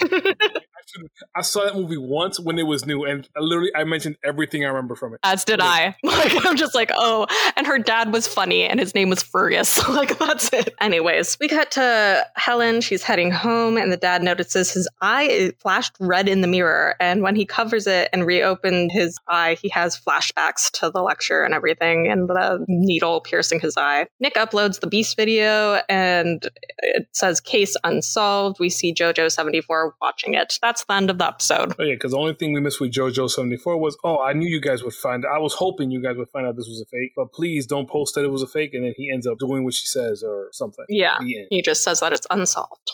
Actually, I saw that movie once when it was new, and I literally I mentioned everything I remember from it. As did I. Like I'm just like, oh, and her dad was funny, and his name was Fergus. like that's it. Anyways, we cut to Helen. She's heading home, and the dad notices his eye flashed red in the mirror. And when he covers it and reopened his eye, he has flashbacks to the lecture and everything, and the needle piercing his eye. Nick uploads the Beast video, and it says case unsolved. We see JoJo 74 watching it. That's the end of the episode. Oh yeah, because the only thing we missed with JoJo seventy four was oh I knew you guys would find. I was hoping you guys would find out this was a fake, but please don't post that it was a fake, and then he ends up doing what she says or something. Yeah. He just says that it's unsolved.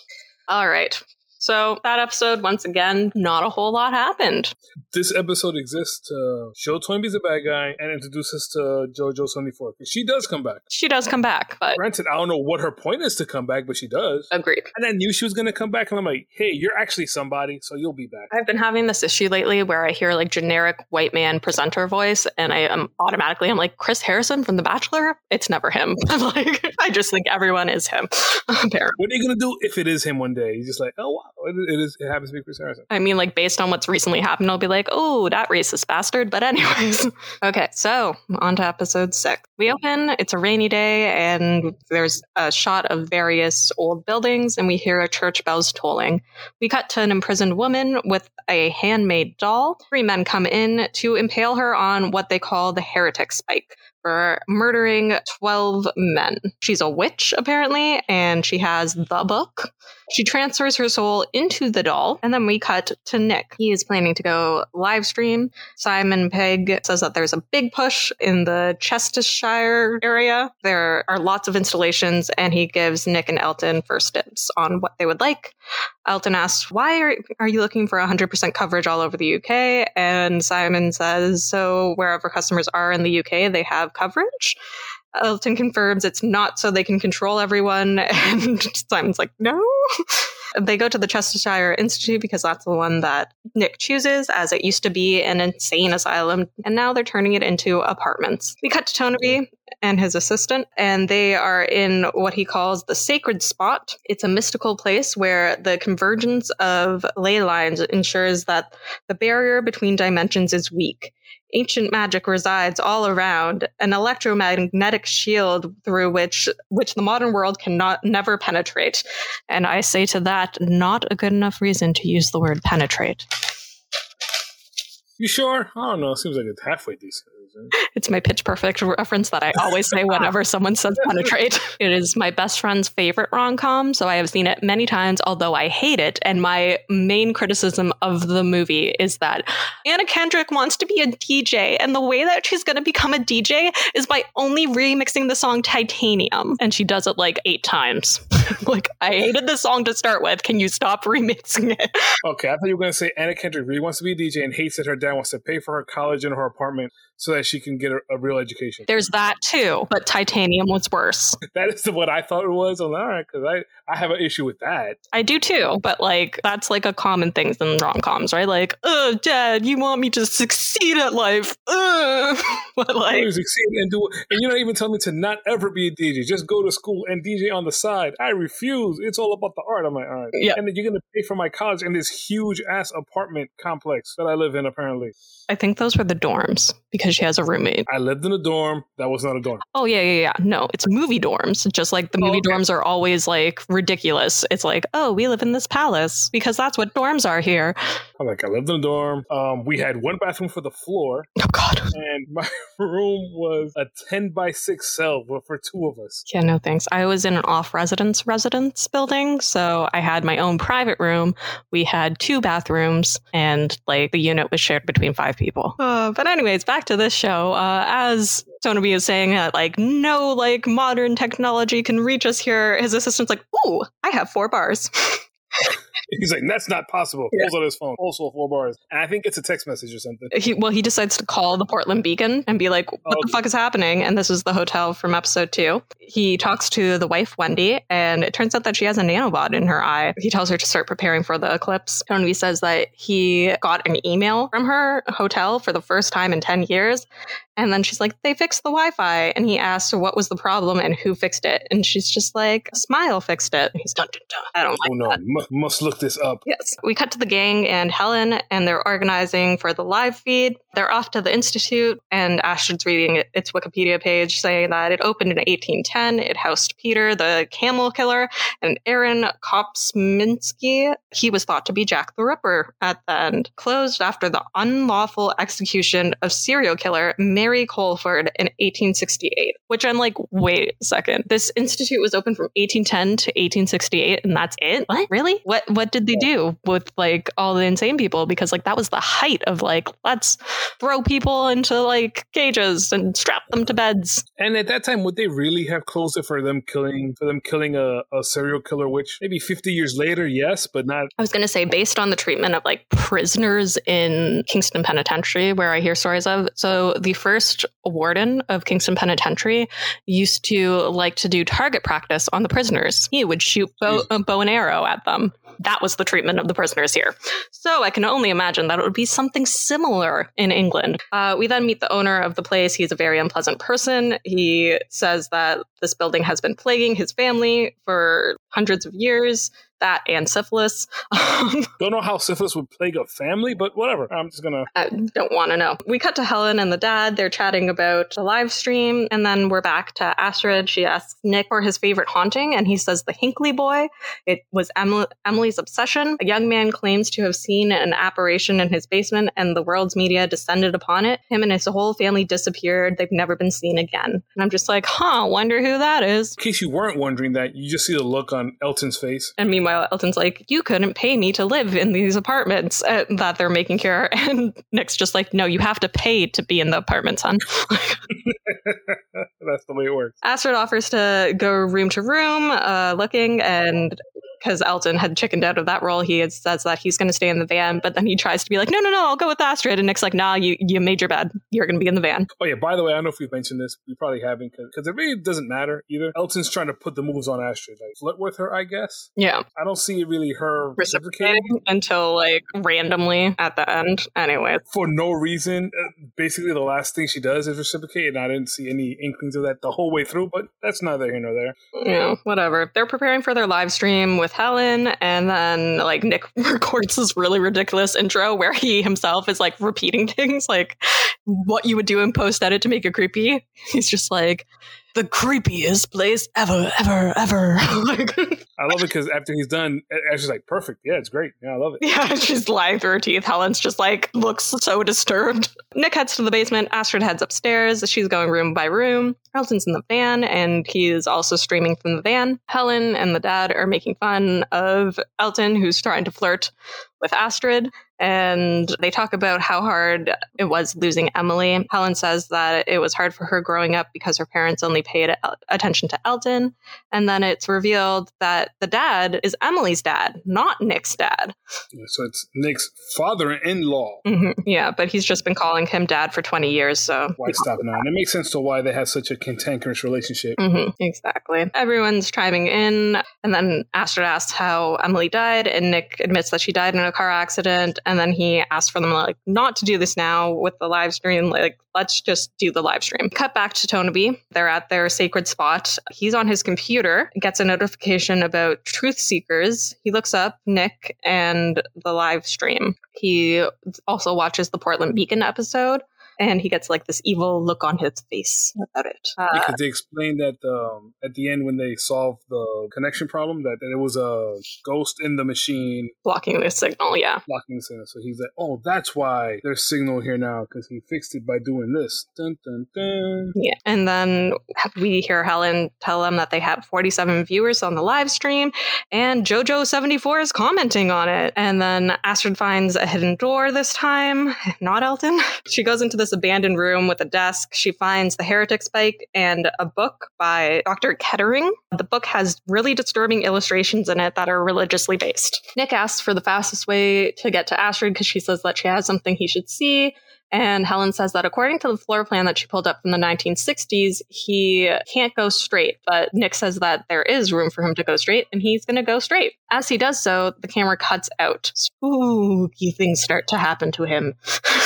All right. So that episode, once again, not a whole lot happened. This episode exists to show Toynbee's a bad guy and introduce us to JoJo seventy four because she does come back. She does come back, but Granted, I don't know what her point is to come back, but she does. agreed. And I knew she was gonna come back, and I'm like, hey, you're actually somebody, so you'll be back. I've been having this issue lately where I hear like generic white man presenter voice, and I am automatically I'm like Chris Harrison from The Bachelor. It's never him. I'm like I just think everyone is him. Apparently, What are you gonna do if it is him one day? He's just like, oh wow, it, it is. It happens to be Chris Harrison. I mean, like based on what's recently happened, I'll be like, oh, that racist bastard. But anyways, okay. So on to episode six. We open. It's a rainy day, and there's a shot of various old buildings, and we hear a church bells tolling. We cut to an imprisoned woman with a handmade doll. Three men come in to impale her on what they call the heretic spike for murdering 12 men. She's a witch, apparently, and she has the book. She transfers her soul into the doll, and then we cut to Nick. He is planning to go live stream. Simon Pegg says that there's a big push in the Chestershire area. There are lots of installations, and he gives Nick and Elton first dibs on what they would like. Elton asks, Why are, are you looking for 100% coverage all over the UK? And Simon says, So wherever customers are in the UK, they have coverage. Elton confirms it's not so they can control everyone. And Simon's like, no. They go to the Chestershire Institute because that's the one that Nick chooses, as it used to be an insane asylum, and now they're turning it into apartments. We cut to Toneby and his assistant, and they are in what he calls the sacred spot. It's a mystical place where the convergence of ley lines ensures that the barrier between dimensions is weak ancient magic resides all around, an electromagnetic shield through which which the modern world cannot never penetrate. And I say to that, not a good enough reason to use the word penetrate. You sure? I don't know. It seems like it's halfway decent. It's my pitch perfect reference that I always say whenever someone says penetrate. It is my best friend's favorite rom com, so I have seen it many times, although I hate it. And my main criticism of the movie is that Anna Kendrick wants to be a DJ, and the way that she's going to become a DJ is by only remixing the song Titanium. And she does it like eight times. like, I hated the song to start with. Can you stop remixing it? Okay, I thought you were going to say Anna Kendrick really wants to be a DJ and hates that her dad wants to pay for her college and her apartment so that she can get a, a real education. There's that too, but Titanium was worse. that is what I thought it was. I'm like, all right, because I, I have an issue with that. I do too, but like that's like a common thing in rom coms, right? Like, oh, dad, you want me to succeed at life, Ugh. but like succeed and do, and you're not even telling me to not ever be a DJ. Just go to school and DJ on the side. I refuse. It's all about the art. I'm like, all right, yeah. And then you're gonna pay for my college in this huge ass apartment complex that I live in. Apparently, I think those were the dorms because she has a roommate. I lived in a dorm. That was not a dorm. Oh yeah, yeah, yeah. No, it's movie dorms. Just like the movie oh, okay. dorms are always like ridiculous. It's like, oh, we live in this palace because that's what dorms are here. I'm like, I lived in a dorm. Um, we had one bathroom for the floor. Oh God. And my room was a ten by six cell for two of us. Yeah, no thanks. I was in an off residence residence building, so I had my own private room. We had two bathrooms, and like the unit was shared between five people. Uh, but anyways, back to this show. Uh, as Toneby is saying that like no like modern technology can reach us here, his assistant's like, "Ooh, I have four bars." He's like, that's not possible. Yeah. Pulls out his phone, also four bars. And I think it's a text message or something. He, well, he decides to call the Portland Beacon and be like, what oh, the fuck is happening? And this is the hotel from episode two. He talks to the wife, Wendy, and it turns out that she has a nanobot in her eye. He tells her to start preparing for the eclipse. Tony says that he got an email from her hotel for the first time in 10 years. And then she's like, they fixed the Wi Fi. And he asks what was the problem and who fixed it. And she's just like, Smyle fixed it. he's dun, dun, dun. I don't like oh, no. M- must look this up. Yes. We cut to the gang and Helen, and they're organizing for the live feed. They're off to the Institute, and Astrid's reading its Wikipedia page saying that it opened in 1810. It housed Peter, the camel killer, and Aaron Kosminski. He was thought to be Jack the Ripper at the end. Closed after the unlawful execution of serial killer Mary Colford in 1868, which I'm like, wait a second. This institute was open from 1810 to 1868, and that's it? What? Really? What what did they do with like all the insane people? Because like that was the height of like, let's throw people into like cages and strap them to beds. And at that time, would they really have closed it for them killing for them killing a, a serial killer? Which maybe 50 years later, yes, but not. I was gonna say based on the treatment of like prisoners in Kingston Penitentiary, where I hear stories of. So the first first warden of Kingston Penitentiary used to like to do target practice on the prisoners. He would shoot bow, uh, bow and arrow at them. That was the treatment of the prisoners here. So I can only imagine that it would be something similar in England. Uh, we then meet the owner of the place. He's a very unpleasant person. He says that this building has been plaguing his family for hundreds of years that and syphilis. Um, don't know how syphilis would plague a family, but whatever. I'm just gonna. I don't want to know. We cut to Helen and the dad. They're chatting about the live stream, and then we're back to Astrid. She asks Nick for his favorite haunting, and he says the Hinkley boy. It was Emily, Emily's obsession. A young man claims to have seen an apparition in his basement, and the world's media descended upon it. Him and his whole family disappeared. They've never been seen again. And I'm just like, huh, wonder who that is. In case you weren't wondering that, you just see the look on Elton's face. And meanwhile, Elton's like, You couldn't pay me to live in these apartments uh, that they're making here. And Nick's just like, No, you have to pay to be in the apartments, hon. That's the way it works. Astrid offers to go room to room uh, looking, and because Elton had chickened out of that role, he says that he's going to stay in the van, but then he tries to be like, no, no, no, I'll go with Astrid. And Nick's like, nah, you, you made your bed. You're going to be in the van. Oh, yeah, by the way, I don't know if we've mentioned this. We probably haven't because it really doesn't matter either. Elton's trying to put the moves on Astrid, like flirt with her, I guess. Yeah. I don't see really her reciprocating until like randomly at the end. Anyway. For no reason. Uh, basically, the last thing she does is reciprocate, and I didn't see any inklings of that the whole way through, but that's neither here nor there. Yeah, whatever. They're preparing for their live stream with Helen, and then like Nick records this really ridiculous intro where he himself is like repeating things like what you would do in post edit to make it creepy. He's just like, the creepiest place ever, ever, ever. I love it because after he's done, she's like, perfect. Yeah, it's great. Yeah, I love it. Yeah, she's lying through her teeth. Helen's just like, looks so disturbed. Nick heads to the basement. Astrid heads upstairs. She's going room by room. Elton's in the van and he's also streaming from the van. Helen and the dad are making fun of Elton, who's trying to flirt with Astrid and they talk about how hard it was losing Emily. Helen says that it was hard for her growing up because her parents only paid attention to Elton. And then it's revealed that the dad is Emily's dad, not Nick's dad. So it's Nick's father in law. Mm-hmm. Yeah, but he's just been calling him dad for 20 years. So why stop now? And it makes sense to why they have such a cantankerous relationship. Mm-hmm. Exactly. Everyone's chiming in. And then Astrid asks how Emily died, and Nick admits that she died in a car accident and then he asked for them like not to do this now with the live stream like let's just do the live stream. Cut back to tonaby they're at their sacred spot. He's on his computer gets a notification about truth seekers. He looks up nick and the live stream. He also watches the portland beacon episode and he gets like this evil look on his face about it. Uh, because they explained that um, at the end when they solved the connection problem, that, that it was a ghost in the machine blocking the signal. Yeah, blocking the signal. So he's like, "Oh, that's why there's signal here now because he fixed it by doing this." Dun dun dun. Yeah, and then we hear Helen tell them that they have 47 viewers on the live stream, and JoJo74 is commenting on it. And then Astrid finds a hidden door this time, not Elton. She goes into this this abandoned room with a desk. She finds the heretic spike and a book by Dr. Kettering. The book has really disturbing illustrations in it that are religiously based. Nick asks for the fastest way to get to Astrid because she says that she has something he should see. And Helen says that according to the floor plan that she pulled up from the 1960s, he can't go straight. But Nick says that there is room for him to go straight, and he's going to go straight. As he does so, the camera cuts out. Spooky things start to happen to him.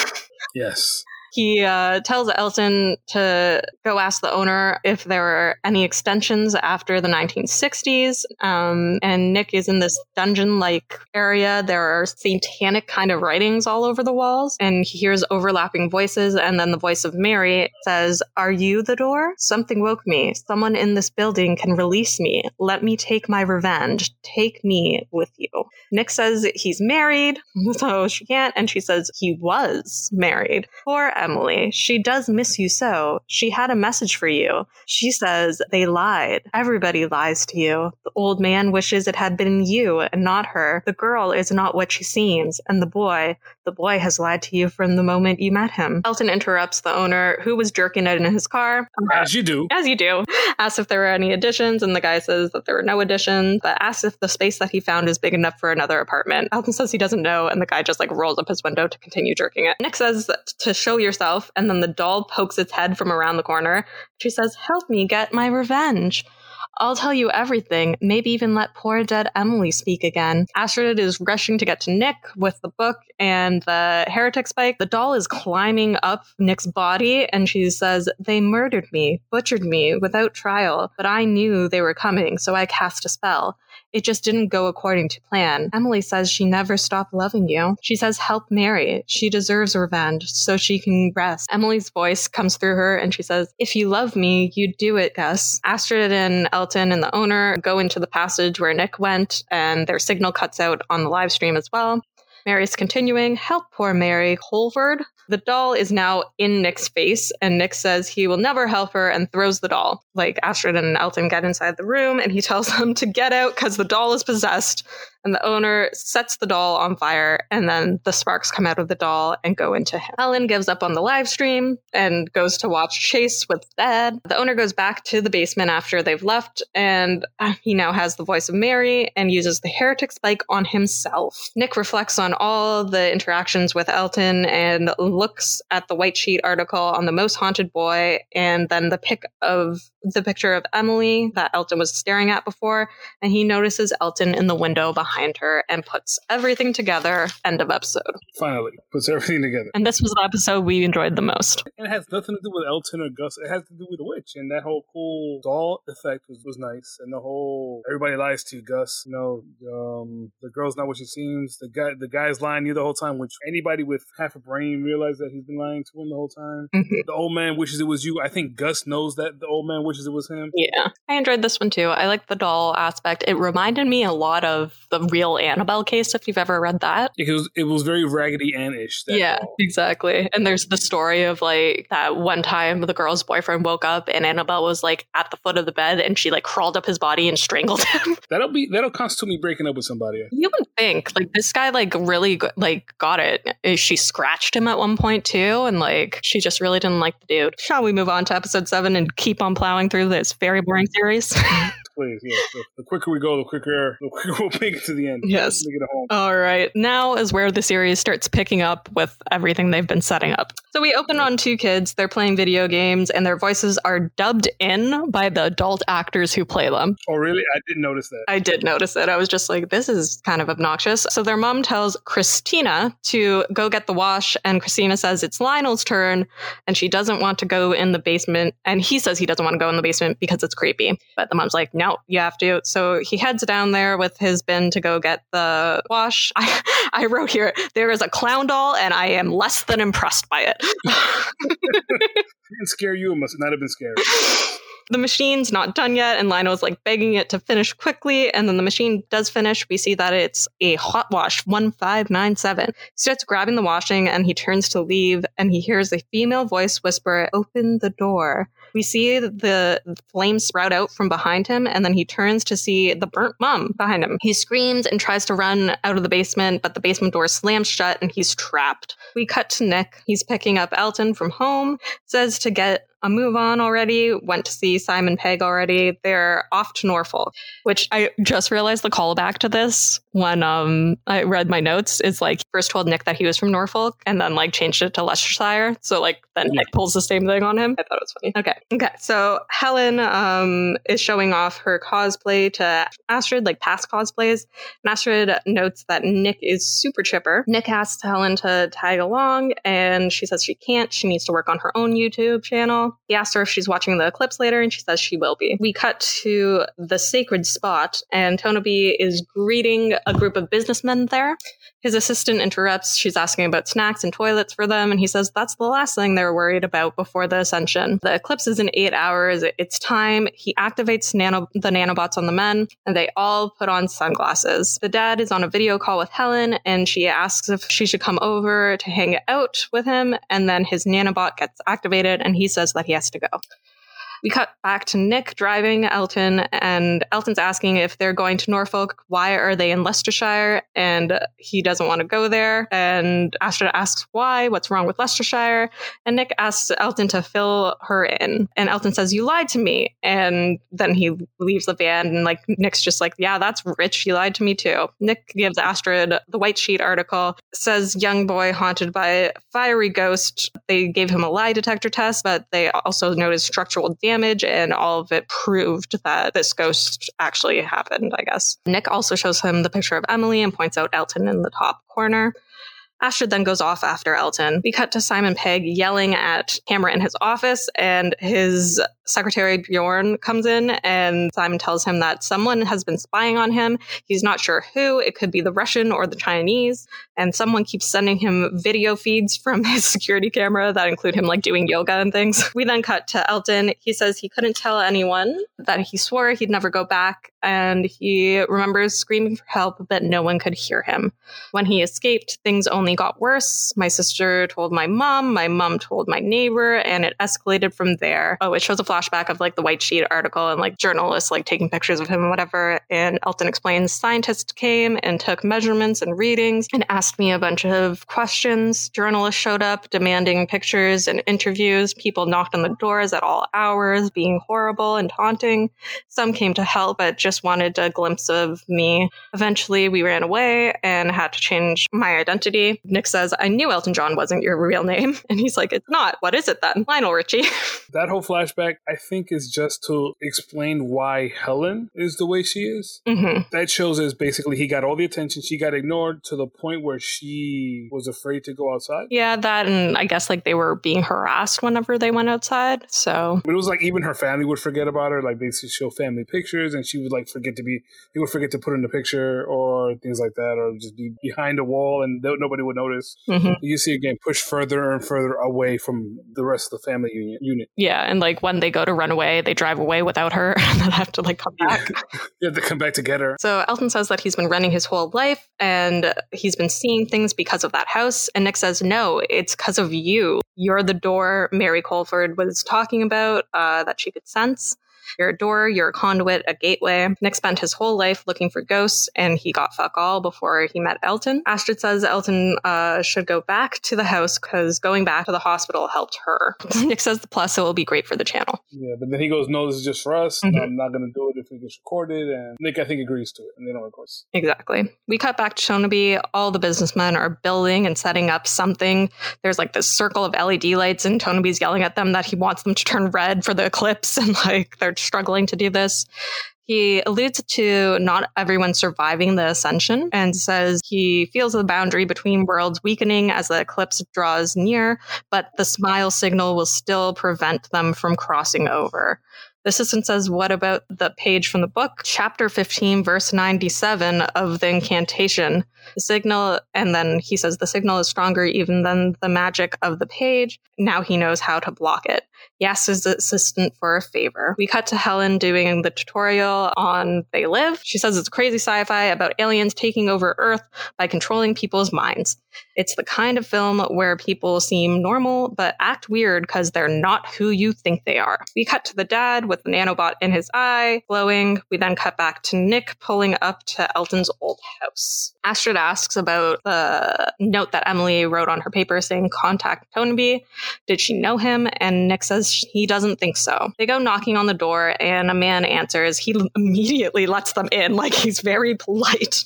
yes he uh, tells Elton to go ask the owner if there were any extensions after the 1960s. Um, and Nick is in this dungeon like area. There are satanic kind of writings all over the walls, and he hears overlapping voices. And then the voice of Mary says, Are you the door? Something woke me. Someone in this building can release me. Let me take my revenge. Take me with you. Nick says he's married, so she can't. And she says he was married. Poor Emily. She does miss you so. She had a message for you. She says they lied. Everybody lies to you. The old man wishes it had been you and not her. The girl is not what she seems. And the boy, the boy has lied to you from the moment you met him. Elton interrupts the owner, who was jerking it in his car. As you do. As you do. Asks if there were any additions, and the guy says that there were no additions, but asks if the space that he found is big enough for another apartment. Elton says he doesn't know, and the guy just like rolls up his window to continue jerking it. Nick says to show your yourself. And then the doll pokes its head from around the corner. She says, Help me get my revenge. I'll tell you everything, maybe even let poor dead Emily speak again. Astrid is rushing to get to Nick with the book and the heretic spike. The doll is climbing up Nick's body and she says, They murdered me, butchered me without trial, but I knew they were coming, so I cast a spell. It just didn't go according to plan. Emily says she never stopped loving you. She says, help Mary. She deserves revenge so she can rest. Emily's voice comes through her and she says, if you love me, you'd do it, Gus. Astrid and Elton and the owner go into the passage where Nick went and their signal cuts out on the live stream as well. Mary's continuing, help poor Mary, Holford. The doll is now in Nick's face, and Nick says he will never help her and throws the doll. Like Astrid and Elton get inside the room, and he tells them to get out because the doll is possessed. And the owner sets the doll on fire, and then the sparks come out of the doll and go into him. Ellen gives up on the live stream and goes to watch Chase with Dad. The owner goes back to the basement after they've left, and uh, he now has the voice of Mary and uses the heretic spike on himself. Nick reflects on all the interactions with Elton and looks at the white sheet article on the most haunted boy, and then the pic of the picture of Emily that Elton was staring at before, and he notices Elton in the window behind her and puts everything together. End of episode. Finally, puts everything together. And this was the episode we enjoyed the most. And it has nothing to do with Elton or Gus. It has to do with the witch, and that whole cool doll effect was, was nice. And the whole everybody lies to you, Gus. You know, um, the girl's not what she seems. The guy, the guy's lying to you the whole time. Which anybody with half a brain realized that he's been lying to him the whole time. Mhm. The old man wishes it was you. I think Gus knows that the old man wishes it was him. Yeah, I enjoyed this one too. I like the doll aspect. It reminded me a lot of the real Annabelle case, if you've ever read that. It was it was very Raggedy Ann-ish. yeah, doll. exactly. And there's the story of like that one time the girl's boyfriend woke up and Annabelle was like at the foot of the bed and she like crawled up his body and strangled him. That'll be that'll constitute me breaking up with somebody. you would think like this guy like really like got it. She scratched him at one point too, and like she just really didn't like the dude. Shall we move on to episode seven and keep on plowing through this very boring series? Please, yeah. The, the quicker we go, the quicker the quicker we'll make it to the end. Yes. Make it home. All right. Now is where the series starts picking up with everything they've been setting up. So we open on two kids. They're playing video games and their voices are dubbed in by the adult actors who play them. Oh, really? I didn't notice that. I did notice it. I was just like, this is kind of obnoxious. So their mom tells Christina to go get the wash, and Christina says it's Lionel's turn, and she doesn't want to go in the basement. And he says he doesn't want to go in the basement because it's creepy. But the mom's like, no, you have to. So he heads down there with his bin to go get the wash. I, I wrote here, there is a clown doll, and I am less than impressed by it. It didn't scare you. It must not have been scary. the machine's not done yet, and Lionel's like begging it to finish quickly. And then the machine does finish. We see that it's a hot wash 1597. He starts grabbing the washing and he turns to leave, and he hears a female voice whisper, Open the door. We see the flames sprout out from behind him, and then he turns to see the burnt mum behind him. He screams and tries to run out of the basement, but the basement door slams shut and he's trapped. We cut to Nick. He's picking up Elton from home, says to get a move on already, went to see Simon Pegg already. They're off to Norfolk, which I just realized the callback to this when um I read my notes is like first told Nick that he was from Norfolk and then like changed it to Leicestershire. So like then Nick pulls the same thing on him. I thought it was funny. Okay. Okay. So Helen um is showing off her cosplay to Astrid, like past cosplays. And Astrid notes that Nick is super chipper. Nick asks Helen to tag along and she says she can't. She needs to work on her own YouTube channel. He asks her if she's watching the eclipse later, and she says she will be. We cut to the sacred spot, and Tonaby is greeting a group of businessmen there. His assistant interrupts. She's asking about snacks and toilets for them, and he says that's the last thing they're worried about before the ascension. The eclipse is in eight hours. It's time. He activates nano- the nanobots on the men, and they all put on sunglasses. The dad is on a video call with Helen, and she asks if she should come over to hang out with him, and then his nanobot gets activated, and he says that he has to go. We cut back to Nick driving Elton, and Elton's asking if they're going to Norfolk. Why are they in Leicestershire? And he doesn't want to go there. And Astrid asks why, what's wrong with Leicestershire? And Nick asks Elton to fill her in. And Elton says, You lied to me. And then he leaves the van, and like Nick's just like, Yeah, that's rich. You lied to me too. Nick gives Astrid the white sheet article, says, Young boy haunted by fiery ghost. They gave him a lie detector test, but they also noticed structural damage, and all of it proved that this ghost actually happened, I guess. Nick also shows him the picture of Emily and points out Elton in the top corner. Astrid then goes off after Elton. We cut to Simon Pegg yelling at Camera in his office, and his secretary Bjorn comes in, and Simon tells him that someone has been spying on him. He's not sure who. It could be the Russian or the Chinese, and someone keeps sending him video feeds from his security camera that include him like doing yoga and things. We then cut to Elton. He says he couldn't tell anyone that he swore he'd never go back, and he remembers screaming for help, but no one could hear him. When he escaped, things only got worse. My sister told my mom, my mom told my neighbor, and it escalated from there. Oh, it shows a flashback of like the white sheet article and like journalists like taking pictures of him and whatever. And Elton explains scientists came and took measurements and readings and asked me a bunch of questions. Journalists showed up demanding pictures and interviews. People knocked on the doors at all hours, being horrible and taunting. Some came to help, but just wanted a glimpse of me. Eventually, we ran away and had to change my identity. Nick says, I knew Elton John wasn't your real name. And he's like, It's not. What is it then? Lionel Richie. that whole flashback, I think, is just to explain why Helen is the way she is. Mm-hmm. That shows is basically he got all the attention, she got ignored to the point where she was afraid to go outside. Yeah, that, and I guess like they were being harassed whenever they went outside. So it was like even her family would forget about her. Like they show family pictures, and she would like forget to be. they would forget to put in the picture or things like that, or just be behind a wall, and nobody would notice. Mm-hmm. You see again pushed further and further away from the rest of the family unit. Yeah, and like when they go to run away, they drive away without her, and then have to like come back. yeah, they come back to get her. So Elton says that he's been running his whole life, and he's been seeing things because of that house. And Nick says, "No, it's because of you. You're the door Mary Colford was talking about uh, that she could sense." You're a door, you're a conduit, a gateway. Nick spent his whole life looking for ghosts, and he got fuck all before he met Elton. Astrid says Elton uh, should go back to the house because going back to the hospital helped her. Nick says the plus it will be great for the channel. Yeah, but then he goes, "No, this is just for us. Mm-hmm. I'm not going to do it if it gets recorded." And Nick, I think, agrees to it, and they don't, of course. Exactly. We cut back to Tonaby. All the businessmen are building and setting up something. There's like this circle of LED lights, and Tonaby's yelling at them that he wants them to turn red for the eclipse, and like they're struggling to do this. He alludes to not everyone surviving the ascension and says he feels the boundary between worlds weakening as the eclipse draws near, but the Smyle signal will still prevent them from crossing over. The assistant says, What about the page from the book? Chapter 15, verse 97 of the incantation. The signal, and then he says, The signal is stronger even than the magic of the page. Now he knows how to block it. He asks his assistant for a favor. We cut to Helen doing the tutorial on They Live. She says it's crazy sci fi about aliens taking over Earth by controlling people's minds. It's the kind of film where people seem normal but act weird because they're not who you think they are. We cut to the dad with the nanobot in his eye, glowing. We then cut back to Nick pulling up to Elton's old house. Astrid asks about the note that Emily wrote on her paper saying contact Tonaby. Did she know him? And Nick says he doesn't think so. They go knocking on the door and a man answers. He immediately lets them in like he's very polite.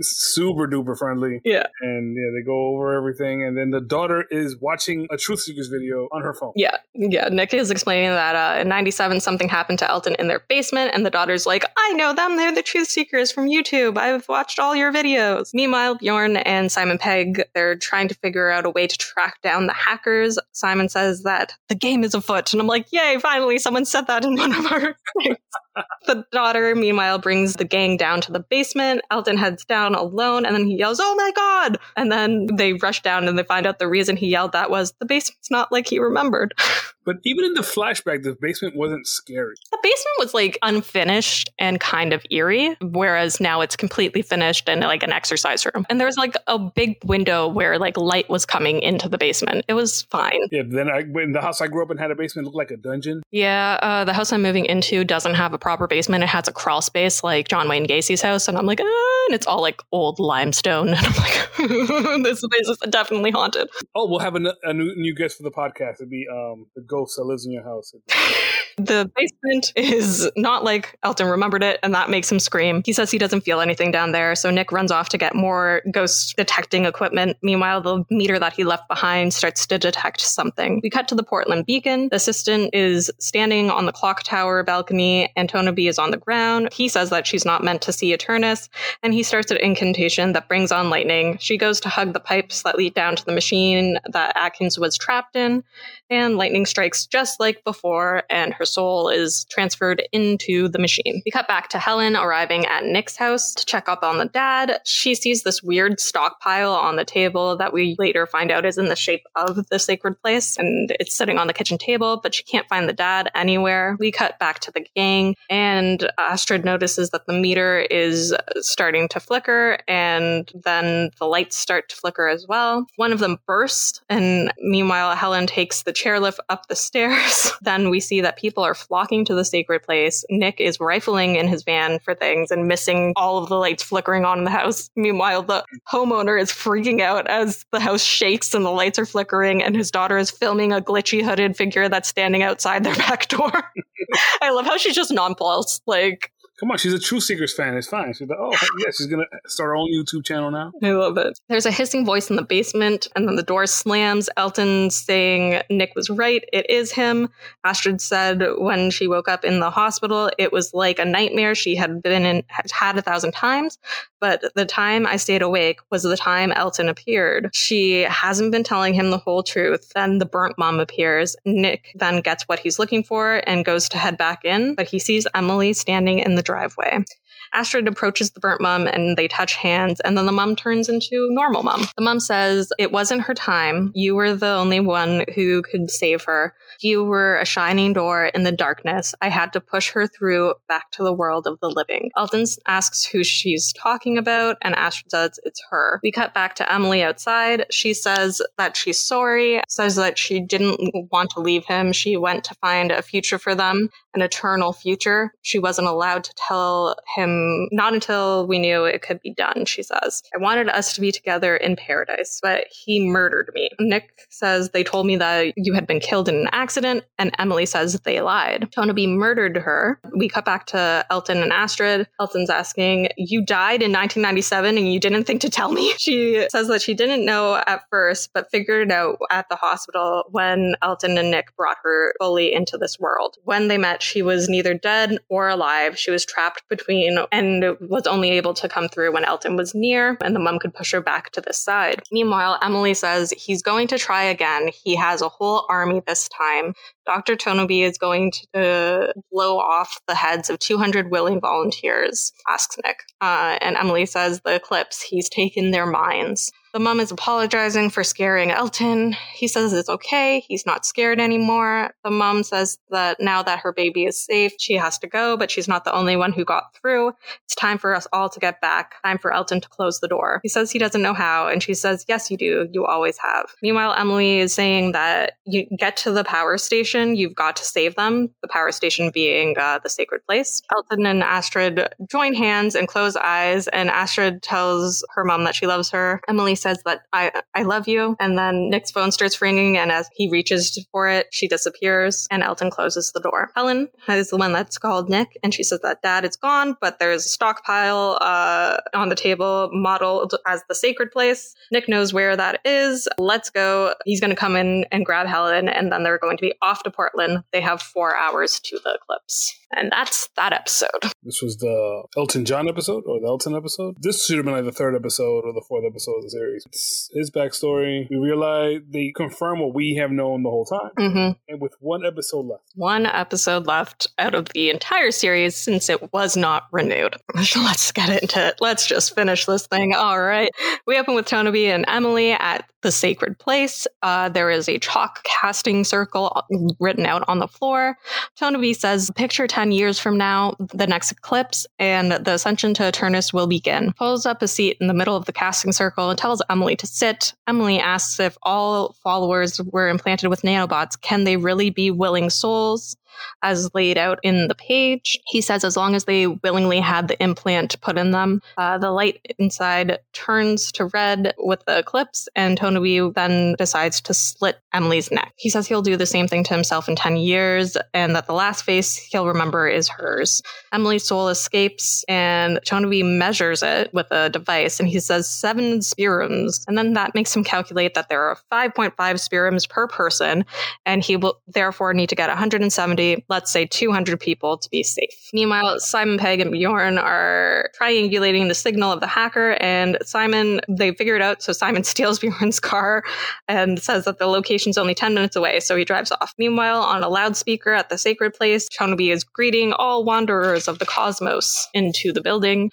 super duper friendly. Yeah. And yeah, they go over everything. And then the daughter is watching a Truth Seekers video on her phone. Yeah. Yeah. Nick is explaining that uh, in 97, something happened to Elton in their basement. And the daughter's like, I know them. They're the Truth Seekers from YouTube. I've watched all your videos. Meanwhile, Bjorn and Simon Pegg, they're trying to figure out a way to track down the hackers. Simon says that the game is afoot. And I'm like, yay, finally, someone said that in one of our. the daughter, meanwhile, brings the gang down to the basement. Elton heads down alone and then he yells, Oh my God! And then they rush down and they find out the reason he yelled that was the basement's not like he remembered. But even in the flashback, the basement wasn't scary. The basement was like unfinished and kind of eerie, whereas now it's completely finished and like an exercise room. And there was like a big window where like light was coming into the basement. It was fine. Yeah, then I, when the house I grew up in had a basement looked like a dungeon. Yeah, uh, the house I'm moving into doesn't have a proper basement. It has a crawl space like John Wayne Gacy's house. And I'm like, ah, and it's all like old limestone. And I'm like, this place is definitely haunted. Oh, we'll have a, a new, new guest for the podcast. It'd be um, the ghost that lives in your house. the basement is not like Elton remembered it, and that makes him scream. He says he doesn't feel anything down there, so Nick runs off to get more ghost detecting equipment. Meanwhile, the meter that he left behind starts to detect something. We cut to the Portland Beacon. The assistant is standing on the clock tower balcony, and Tonaby is on the ground. He says that she's not meant to see Eternus, and he starts an incantation that brings on lightning. She goes to hug the pipes that lead down to the machine that Atkins was trapped in, and lightning strikes just like before, and her soul is transferred into the machine. We cut back to Helen arriving at Nick's house to check up on the dad. She sees this weird stockpile on the table that we later find out is in the shape of the sacred place, and it's sitting on the kitchen table, but she can't find the dad anywhere. We cut back to the gang, and Astrid notices that the meter is starting to flicker, and then the lights start to flicker as well. One of them bursts, and meanwhile, Helen takes the chairlift up the stairs. then we see that people are flocking to the sacred place. Nick is rifling in his van for things and missing all of the lights flickering on in the house. Meanwhile, the homeowner is freaking out as the house shakes and the lights are flickering, and his daughter is filming a glitchy hooded figure that's standing outside their back door. I love how she's just nonplussed. Like, Come on, she's a True Seekers fan. It's fine. She's like, oh, yeah, she's to start her own YouTube channel now. I love it. There's a hissing voice in the basement, and then the door slams. Elton saying Nick was right. It is him. Astrid said when she woke up in the hospital, it was like a nightmare she had been in, had had a thousand times. But the time I stayed awake was the time Elton appeared. She hasn't been telling him the whole truth. Then the burnt mom appears. Nick then gets what he's looking for and goes to head back in, but he sees Emily standing in the driveway. Astrid approaches the burnt mom and they touch hands, and then the mom turns into normal mom. The mom says, It wasn't her time. You were the only one who could save her. You were a shining door in the darkness. I had to push her through back to the world of the living. Elton asks who she's talking about, and Astrid says it's her. We cut back to Emily outside. She says that she's sorry, says that she didn't want to leave him. She went to find a future for them, an eternal future. She wasn't allowed to tell him, not until we knew it could be done, she says. I wanted us to be together in paradise, but he murdered me. Nick says they told me that you had been killed in an accident accident, and Emily says they lied. Tonaby murdered her. We cut back to Elton and Astrid. Elton's asking, You died in 1997 and you didn't think to tell me? She says that she didn't know at first, but figured it out at the hospital when Elton and Nick brought her fully into this world. When they met, she was neither dead or alive. She was trapped between and was only able to come through when Elton was near and the mum could push her back to this side. Meanwhile, Emily says he's going to try again. He has a whole army this time time, Dr. Tonaby is going to blow off the heads of 200 willing volunteers, asks Nick. Uh, and Emily says the eclipse, he's taken their minds. The mom is apologizing for scaring Elton. He says it's okay. He's not scared anymore. The mom says that now that her baby is safe, she has to go, but she's not the only one who got through. It's time for us all to get back. Time for Elton to close the door. He says he doesn't know how, and she says, Yes, you do. You always have. Meanwhile, Emily is saying that you get to the power station, you've got to save them. The power station being uh, the sacred place. Elton and Astrid join hands and close eyes, and Astrid tells her mom that she loves her. Emily says that I I love you, and then Nick's phone starts ringing, and as he reaches for it, she disappears, and Elton closes the door. Helen is the one that's called Nick, and she says that Dad is gone, but there's a stockpile uh, on the table modeled as the sacred place. Nick knows where that is. Let's go. He's going to come in and grab Helen, and then they're going to be off to Portland. They have four hours to the eclipse. And that's that episode. This was the Elton John episode or the Elton episode. This should have been like the third episode or the fourth episode of the series. It's his backstory. We realize they confirm what we have known the whole time. Mm-hmm. And with one episode left. One episode left out of the entire series since it was not renewed. Let's get into it. Let's just finish this thing. All right. We open with Tonaby and Emily at the sacred place. Uh, there is a chalk casting circle written out on the floor. Tonaby says, Picture 10 years from now, the next eclipse, and the ascension to Eternus will begin. Pulls up a seat in the middle of the casting circle and tells Emily to sit. Emily asks if all followers were implanted with nanobots, can they really be willing souls? As laid out in the page. He says as long as they willingly had the implant put in them, uh, the light inside turns to red with the eclipse, and Tonaby then decides to slit Emily's neck. He says he'll do the same thing to himself in 10 years, and that the last face he'll remember is hers. Emily's soul escapes, and Tonaby measures it with a device, and he says seven spirums. And then that makes him calculate that there are 5.5 spirums per person, and he will therefore need to get 170, let's say 200 people to be safe. Meanwhile, Simon Pegg and Bjorn are triangulating the signal of the hacker, and Simon, they figure it out. So Simon steals Bjorn's car and says that the location's only 10 minutes away, so he drives off. Meanwhile, on a loudspeaker at the sacred place, Tonaby is greeting all wanderers of the cosmos into the building.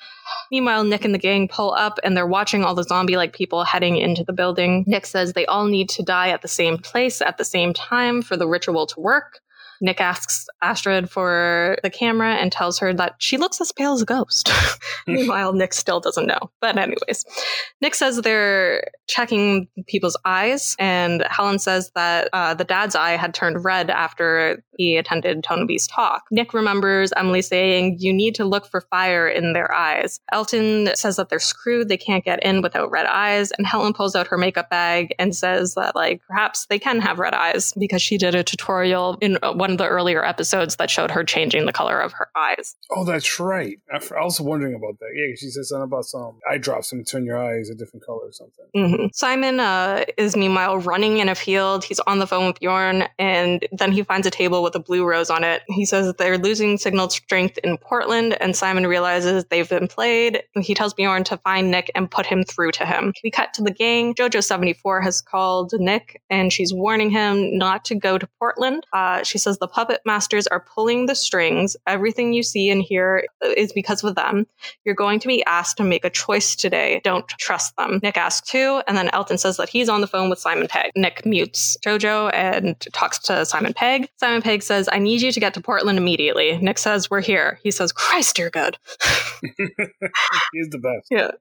Meanwhile, Nick and the gang pull up and they're watching all the zombie like people heading into the building. Nick says they all need to die at the same place at the same time for the ritual to work. Nick asks Astrid for the camera and tells her that she looks as pale as a ghost. Meanwhile, Nick still doesn't know. But, anyways, Nick says they're checking people's eyes, and Helen says that uh, the dad's eye had turned red after he attended Tonaby's talk. Nick remembers Emily saying, You need to look for fire in their eyes. Elton says that they're screwed, they can't get in without red eyes, and Helen pulls out her makeup bag and says that, like, perhaps they can have red eyes because she did a tutorial in one of the earlier episodes that showed her changing the color of her eyes. Oh, that's right. I was wondering about that. Yeah, she says something about some eye drops and turn your eyes a different color or something. hmm Simon uh, is meanwhile running in a field. He's on the phone with Bjorn, and then he finds a table with a blue rose on it. He says that they're losing signal strength in Portland, and Simon realizes they've been played. He tells Bjorn to find Nick and put him through to him. We cut to the gang. JoJo74 has called Nick, and she's warning him not to go to Portland. Uh, she says the puppet masters are pulling the strings. Everything you see and hear is because of them. You're going to be asked to make a choice today. Don't trust them. Nick asks who, and then Elton says that he's on the phone with Simon Pegg. Nick mutes Jojo and talks to Simon Pegg. Simon Pegg says, I need you to get to Portland immediately. Nick says, We're here. He says, Christ, you're good. He's the best. Yeah.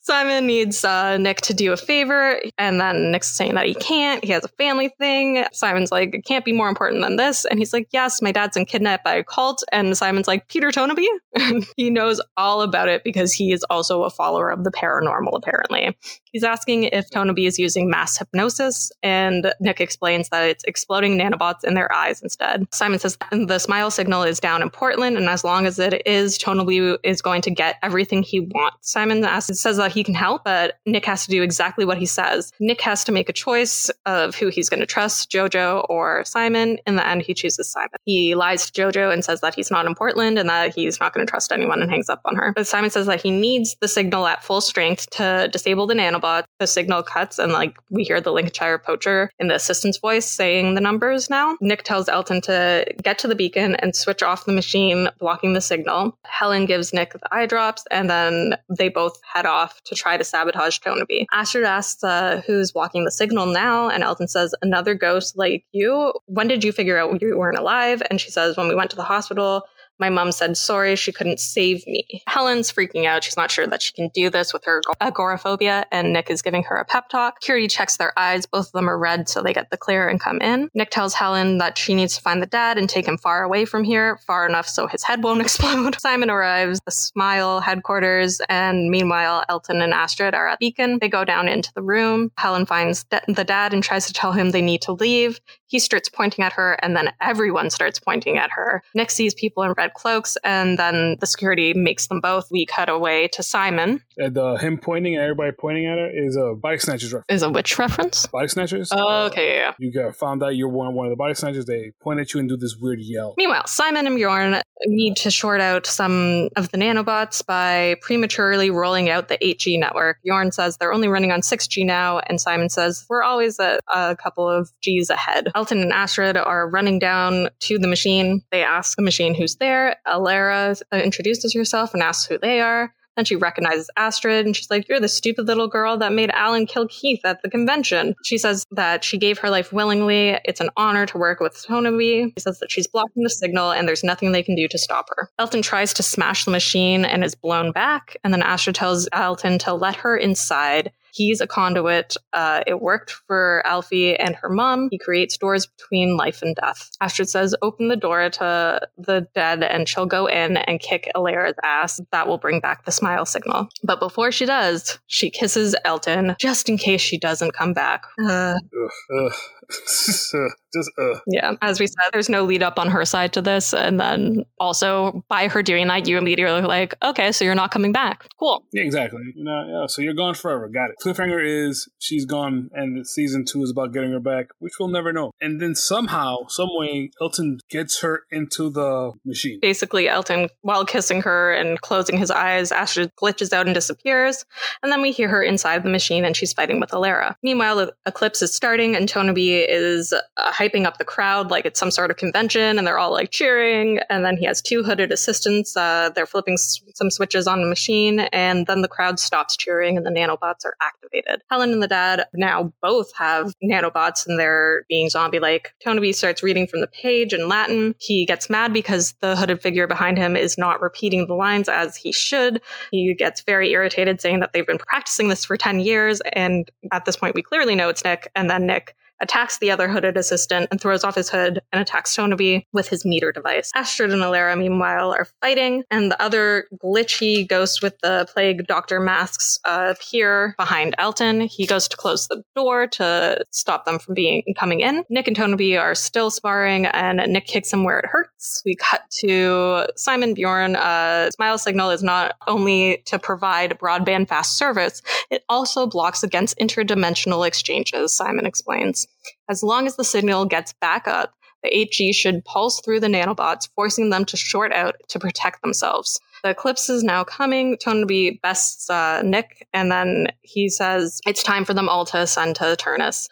Simon needs uh, Nick to do a favor, and then Nick's saying that he can't. He has a family thing. Simon's like, it can't be more important than this. And he's like, yes, my dad's been kidnapped by a cult. And Simon's like, Peter Tonaby? He knows all about it because he is also a follower of the paranormal, apparently. He's asking if Tonaby is using mass hypnosis, and Nick explains that it's exploding nanobots in their eyes instead. Simon says the Smyle signal is down in Portland, and as long as it is, Tonaby is going to get everything he wants. Simon asks, says that he can help, but Nick has to do exactly what he says. Nick has to make a choice of who he's going to trust, Jojo or Simon. In the end, he chooses Simon. He lies to Jojo and says that he's not in Portland and that he's not going to trust anyone and hangs up on her. But Simon says that he needs the signal at full strength to disable the nanobot. The signal cuts, and like we hear the Lincolnshire poacher in the assistant's voice saying the numbers now. Nick tells Elton to get to the beacon and switch off the machine blocking the signal. Helen gives Nick the eye drops, and then they both head off to try to sabotage Tonaby. Astrid asks uh, who's blocking the signal now, and Elton says, Another ghost like you. When did you figure out you weren't alive? And she says, When we went to the hospital, my mom said sorry, she couldn't save me. Helen's freaking out. She's not sure that she can do this with her agoraphobia, and Nick is giving her a pep talk. Curie checks their eyes. Both of them are red, so they get the clear and come in. Nick tells Helen that she needs to find the dad and take him far away from here, far enough so his head won't explode. Simon arrives, the Smyle headquarters, and meanwhile, Elton and Astrid are at Beacon. They go down into the room. Helen finds the dad and tries to tell him they need to leave. He starts pointing at her, and then everyone starts pointing at her. Nick sees people in red cloaks, and then the security makes them both. We cut away to Simon. And uh, him pointing and everybody pointing at it is a body snatchers reference. Is a witch reference? Body snatchers? Oh, okay, yeah. You got found out you're one, one of the body snatchers. They point at you and do this weird yell. Meanwhile, Simon and Bjorn need to short out some of the nanobots by prematurely rolling out the 8G network. Bjorn says they're only running on 6G now, and Simon says we're always a, a couple of Gs ahead. Elton and Astrid are running down to the machine. They ask the machine who's there. Alara uh, introduces herself and asks who they are. Then she recognizes Astrid and she's like, You're the stupid little girl that made Alan kill Keith at the convention. She says that she gave her life willingly. It's an honor to work with Tonaby. She says that she's blocking the signal and there's nothing they can do to stop her. Elton tries to smash the machine and is blown back. And then Astrid tells Elton to let her inside. He's a conduit. Uh, it worked for Alfie and her mom. He creates doors between life and death. Astrid says, open the door to the dead and she'll go in and kick Alara's ass. That will bring back the Smyle signal. But before she does, she kisses Elton just in case she doesn't come back. Uh, Ugh, ugh. Just, uh. yeah, as we said, there's no lead up on her side to this. And then also by her doing that, you immediately like, okay, so you're not coming back. Cool. Yeah, exactly. You know, yeah, so you're gone forever. Got it. cliffhanger is she's gone, and season two is about getting her back, which we'll never know. And then somehow, some way, Elton gets her into the machine. Basically, Elton, while kissing her and closing his eyes, Astrid glitches out and disappears. And then we hear her inside the machine, and she's fighting with Alara. Meanwhile, the eclipse is starting, and Tonaby is uh, hyping up the crowd like it's some sort of convention, and they're all like cheering. And then he has two hooded assistants. Uh, they're flipping s- some switches on the machine, and then the crowd stops cheering, and the nanobots are activated. Helen and the dad now both have nanobots, and they're being zombie like. Tonaby starts reading from the page in Latin. He gets mad because the hooded figure behind him is not repeating the lines as he should. He gets very irritated, saying that they've been practicing this for 10 years. And at this point, we clearly know it's Nick. And then Nick attacks the other hooded assistant and throws off his hood and attacks Tonaby with his meter device. Astrid and Alara, meanwhile, are fighting, and the other glitchy ghost with the plague doctor masks appear behind Elton. He goes to close the door to stop them from being coming in. Nick and Tonaby are still sparring, and Nick kicks him where it hurts. We cut to Simon Bjorn. Uh, Smyle Signal is not only to provide broadband fast service, it also blocks against interdimensional exchanges, Simon explains. As long as the signal gets back up, the 8G should pulse through the nanobots, forcing them to short out to protect themselves. The eclipse is now coming. Tonaby bests uh, Nick, and then he says it's time for them all to ascend to Eternus.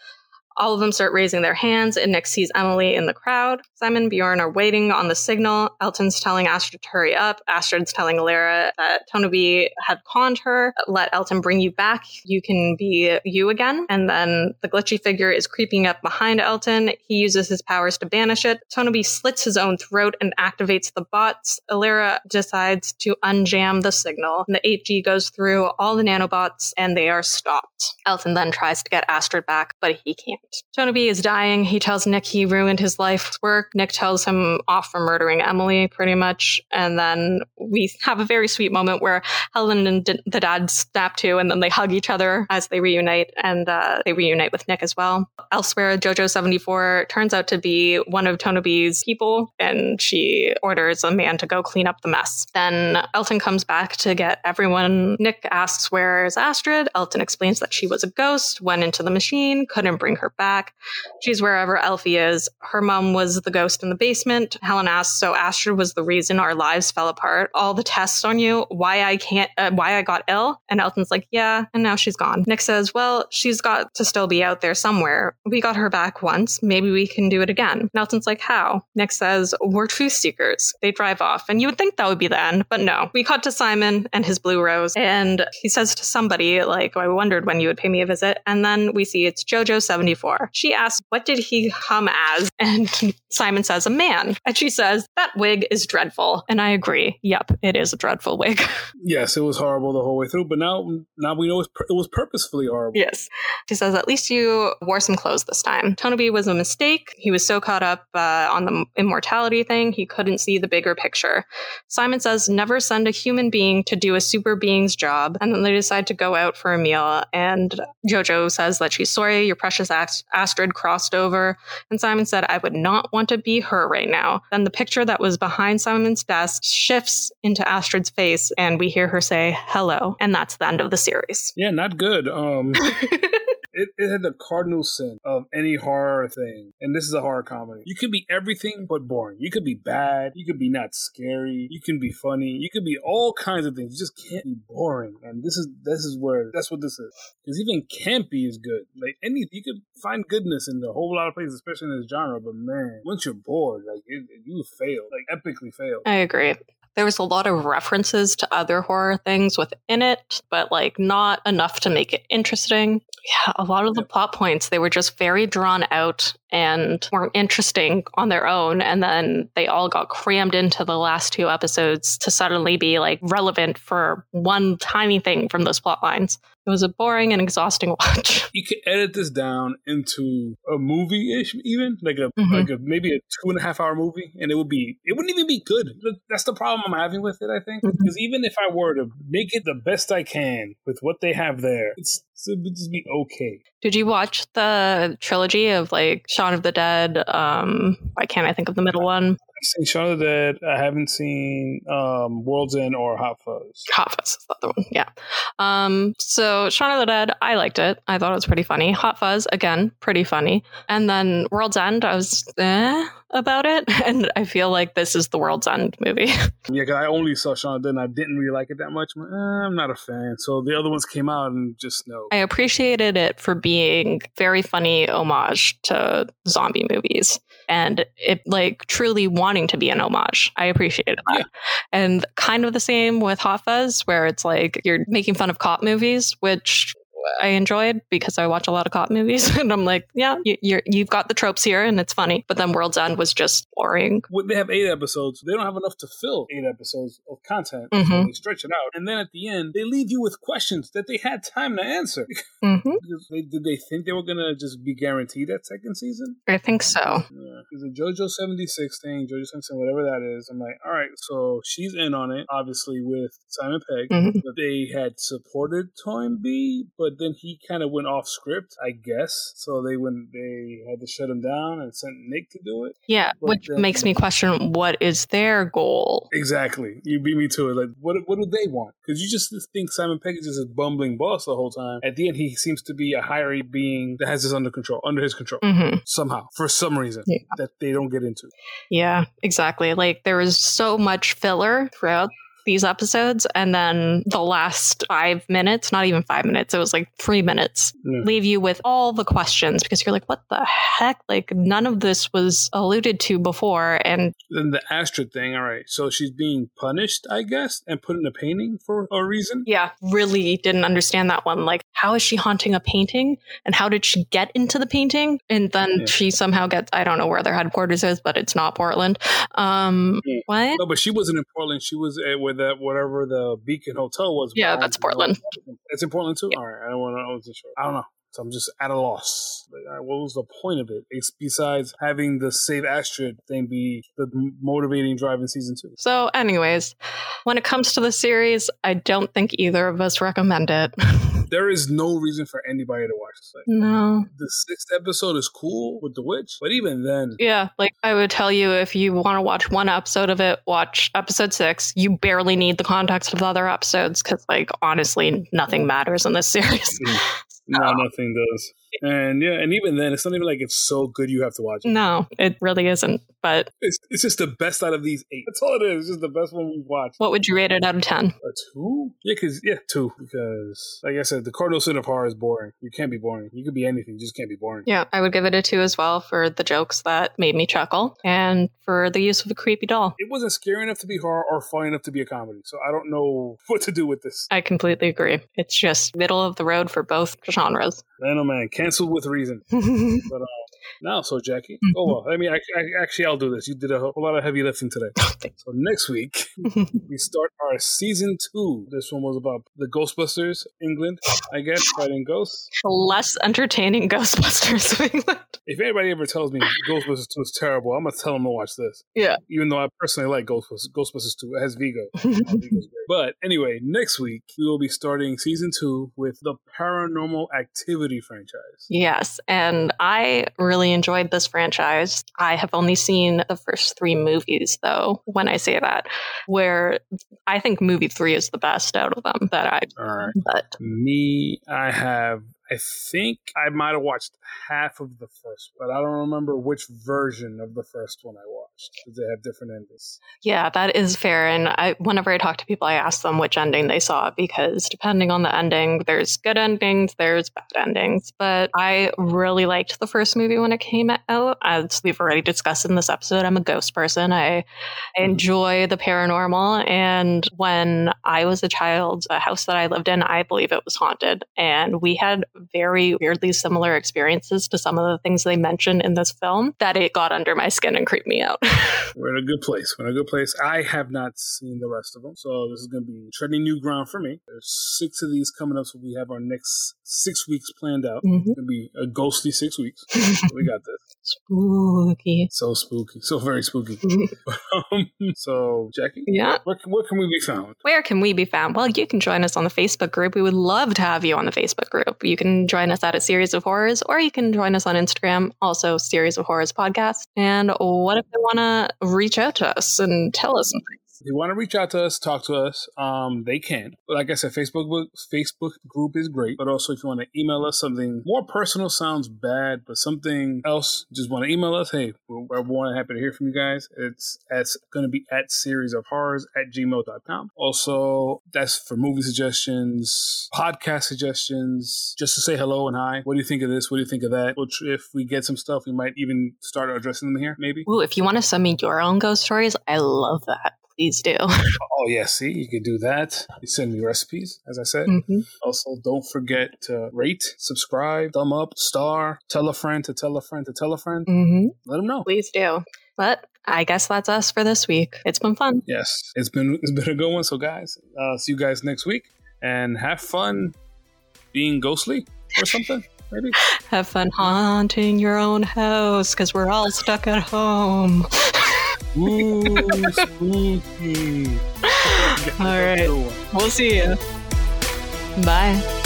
All of them start raising their hands, and Nick sees Emily in the crowd. Simon and Bjorn are waiting on the signal. Elton's telling Astrid to hurry up. Astrid's telling Alara that Tonaby had conned her. Let Elton bring you back. You can be you again. And then the glitchy figure is creeping up behind Elton. He uses his powers to banish it. Tonaby slits his own throat and activates the bots. Alara decides to unjam the signal. The 8G goes through all the nanobots and they are stopped. Elton then tries to get Astrid back, but he can't. Tonaby is dying. He tells Nick he ruined his life's work. Nick tells him off for murdering Emily, pretty much. And then we have a very sweet moment where Helen and d- the dad snap to, and then they hug each other as they reunite, and uh, they reunite with Nick as well. Elsewhere, JoJo74 turns out to be one of Tonaby's people, and she orders a man to go clean up the mess. Then Elton comes back to get everyone. Nick asks, Where is Astrid? Elton explains that she was a ghost, went into the machine, couldn't bring her back. She's wherever Elfie is. Her mom was the ghost in the basement. Helen asks, So Astrid was the reason our lives fell apart. All the tests on you, why I can't, uh, why I got ill? And Elton's like, Yeah, and now she's gone. Nick says, Well, she's got to still be out there somewhere. We got her back once. Maybe we can do it again. Elton's like, How? Nick says, We're truth seekers. They drive off. And you would think that would be the end, but no. We cut to Simon and his blue rose, and he says to somebody, like, I wondered when you would pay me a visit. And then we see it's JoJo74. She asks, What did he come as? And Simon says, A man. And she says, That wig is dreadful. And I agree. Yep, it is a dreadful wig. Yes, it was horrible the whole way through, but now now we know it was purposefully horrible. yes. She says, At least you wore some clothes this time. Tonaby was a mistake. He was so caught up uh, on the immortality thing, he couldn't see the bigger picture. Simon says, Never send a human being to do a super being's job. And then they decide to go out for a meal. And Jojo says that she's sorry, your precious Ast- Astrid crossed over. And Simon said, I would not want to be her right now. Then the picture that was behind Simon's desk shifts into Astrid's face, and we hear her say, hello. And that's the end of the series. Yeah, not good. Um, it, it had the cardinal sin of any horror thing, and this is a horror comedy. You could be everything but boring. You could be bad. You could be not scary. You can be funny. You could be all kinds of things. You just can't be boring. And this is this is where that's what this is. Because even campy is good. Like any, you could find goodness in a whole lot of places, especially in this genre. But man, once you're bored, like it, you fail, like epically fail. I agree. There was a lot of references to other horror things within it, but like not enough to make it interesting. Yeah, a lot of the plot points, they were just very drawn out and weren't interesting on their own. And then they all got crammed into the last two episodes to suddenly be like relevant for one tiny thing from those plot lines. It was a boring and exhausting watch. You could edit this down into a movie ish, even like a Mhm. like a maybe a two and a half hour movie, and it would be it wouldn't even be good. That's the problem I'm having with it. I think Mhm. because even if I were to make it the best I can with what they have there, it's it would just be okay. Did you watch the trilogy of like Shaun of the Dead? Um, why can't I think of the middle one? Seen Shaun of the Dead. I haven't seen um, World's End or Hot Fuzz. Hot Fuzz is the other one. Yeah. Um, so Shaun of the Dead, I liked it. I thought it was pretty funny. Hot Fuzz, again, pretty funny. And then World's End, I was eh about it. And I feel like this is the World's End movie. yeah, because I only saw Shaun of the Dead and I didn't really like it that much. I'm, like, eh, I'm not a fan. So the other ones came out and just no. I appreciated it for being very funny homage to zombie movies and it like truly wanting to be an homage. I appreciated that. Yeah. And kind of the same with Hot Fuzz, where it's like you're making fun of cop movies, which I enjoyed because I watch a lot of cop movies, and I'm like, yeah, you, you've got the tropes here, and it's funny. But then World's End was just boring. They have eight episodes. They don't have enough to fill eight episodes of content. Mm-hmm. They stretch it out, and then at the end, they leave you with questions that they had time to answer. Mm-hmm. they, did they think they were gonna just be guaranteed that second season? I think so. Yeah, a JoJo seventy six thing, JoJo seventy seven, whatever that is. I'm like, all right, so she's in on it, obviously with Simon Pegg. Mm-hmm. But they had supported Toynbee, but then he kind of went off script, I guess. So they went, they had to shut him down and sent Nick to do it. Yeah, but which then, makes me question what is their goal. Exactly, you beat me to it. Like, what what do they want? Because you just think Simon Pegg is just a bumbling boss the whole time. At the end, he seems to be a higher being that has this under control, under his control mm-hmm. somehow for some reason yeah. that they don't get into. Yeah, exactly. Like there was so much filler throughout these episodes and then the last five minutes not even five minutes it was like three minutes yeah. leave you with all the questions because you're like what the heck? Like none of this was alluded to before and then the astrid thing all right so she's being punished i guess and put in a painting for a reason? Yeah really didn't understand that one like how is she haunting a painting and how did she get into the painting? And then yeah. she somehow gets i don't know where their headquarters is but it's not portland. Um what? No but she wasn't in portland she was uh, that whatever the Beacon Hotel was. Yeah, that's Portland. It's in Portland too. Yeah. All right, I don't want to. I wasn't sure. I don't know. So I'm just at a loss. Like, right, what was the point of it? It's besides having the save Astrid thing be the motivating drive in season two. So, anyways, when it comes to the series, I don't think either of us recommend it. there is no reason for anybody to watch this. Thing. No. The sixth episode is cool with the witch, but even then, yeah, like I would tell you if you want to watch one episode of it, watch episode six. You barely need the context of the other episodes because, like, honestly, nothing matters in this series. Mm. No, nothing does. And yeah, and even then, it's not even like it's so good you have to watch it. No, it really isn't. But it's, it's just the best out of these eight. That's all it is. It's just the best one we've watched. What would you rate it out of 10? A two? Yeah, because, yeah, two. Because, like I said, the Cardinal Sin of Horror is boring. You can't be boring. You could be anything. You just can't be boring. Yeah, I would give it a two as well for the jokes that made me chuckle and for the use of a creepy doll. It wasn't scary enough to be horror or funny enough to be a comedy. So I don't know what to do with this. I completely agree. It's just middle of the road for both genres. Man, oh man, canceled with reason. but uh, now, so Jackie. Mm-hmm. Oh well, I mean, I, I, actually, I'll do this. You did a whole lot of heavy lifting today. so next week we start our season two. This one was about the Ghostbusters England, I guess, fighting ghosts. Less entertaining Ghostbusters of England. If anybody ever tells me Ghostbusters two is terrible, I'm gonna tell them to watch this. Yeah. Even though I personally like Ghostbusters, Ghostbusters two. It has Vigo. but anyway, next week we will be starting season two with the Paranormal Activity franchise. Yes, and I really enjoyed this franchise. I have only seen the first three movies, though, when I say that, where I think movie three is the best out of them that I. All right. But me, I have I think I might have watched half of the first, but I don't remember which version of the first one I watched because they have different endings. Yeah, that is fair. And I, whenever I talk to people, I ask them which ending they saw because depending on the ending, there's good endings, there's bad endings. But I really liked the first movie when it came out. As we've already discussed in this episode, I'm a ghost person. I, I mm-hmm. enjoy the paranormal. And when I was a child, a house that I lived in, I believe it was haunted. And we had very weirdly similar experiences to some of the things they mentioned in this film that it got under my skin and creeped me out. We're in a good place. We're in a good place. I have not seen the rest of them, so this is going to be treading new ground for me. There's six of these coming up, so we have our next six weeks planned out. Mm-hmm. It's going to be a ghostly six weeks. we got this. Spooky. So spooky. So very spooky. um, so, Jackie? Yeah. Where, where can we be found? Where can we be found? Well, you can join us on the Facebook group. We would love to have you on the Facebook group. You can join us at a series of horrors, or you can join us on Instagram, also series of horrors podcast. And what if they want to reach out to us and tell us something. You want to reach out to us, talk to us, um, they can. Like I said, Facebook Facebook group is great, but also if you want to email us something more personal, sounds bad, but something else, just want to email us. Hey, we're, we're more than happy to hear from you guys. It's it's going to be at series of horrors at gmail.com. Also, that's for movie suggestions, podcast suggestions, just to say hello and hi. What do you think of this? What do you think of that? Which, if we get some stuff, we might even start addressing them here, maybe. Ooh, if you want to send me your own ghost stories, I love that please do. oh yeah, see, you can do that. You send me recipes, as I said. Mm-hmm. Also, don't forget to rate, subscribe, thumb up, star, tell a friend to tell a friend to tell a friend. Mm-hmm. Let them know. Please do. But I guess that's us for this week. It's been fun. Yes, it's been it's been a good one. So guys, uh, see you guys next week, and have fun being ghostly or something. Maybe have fun haunting your own house because we're all stuck at home. Ooh, spooky. All right. We'll see you. Bye.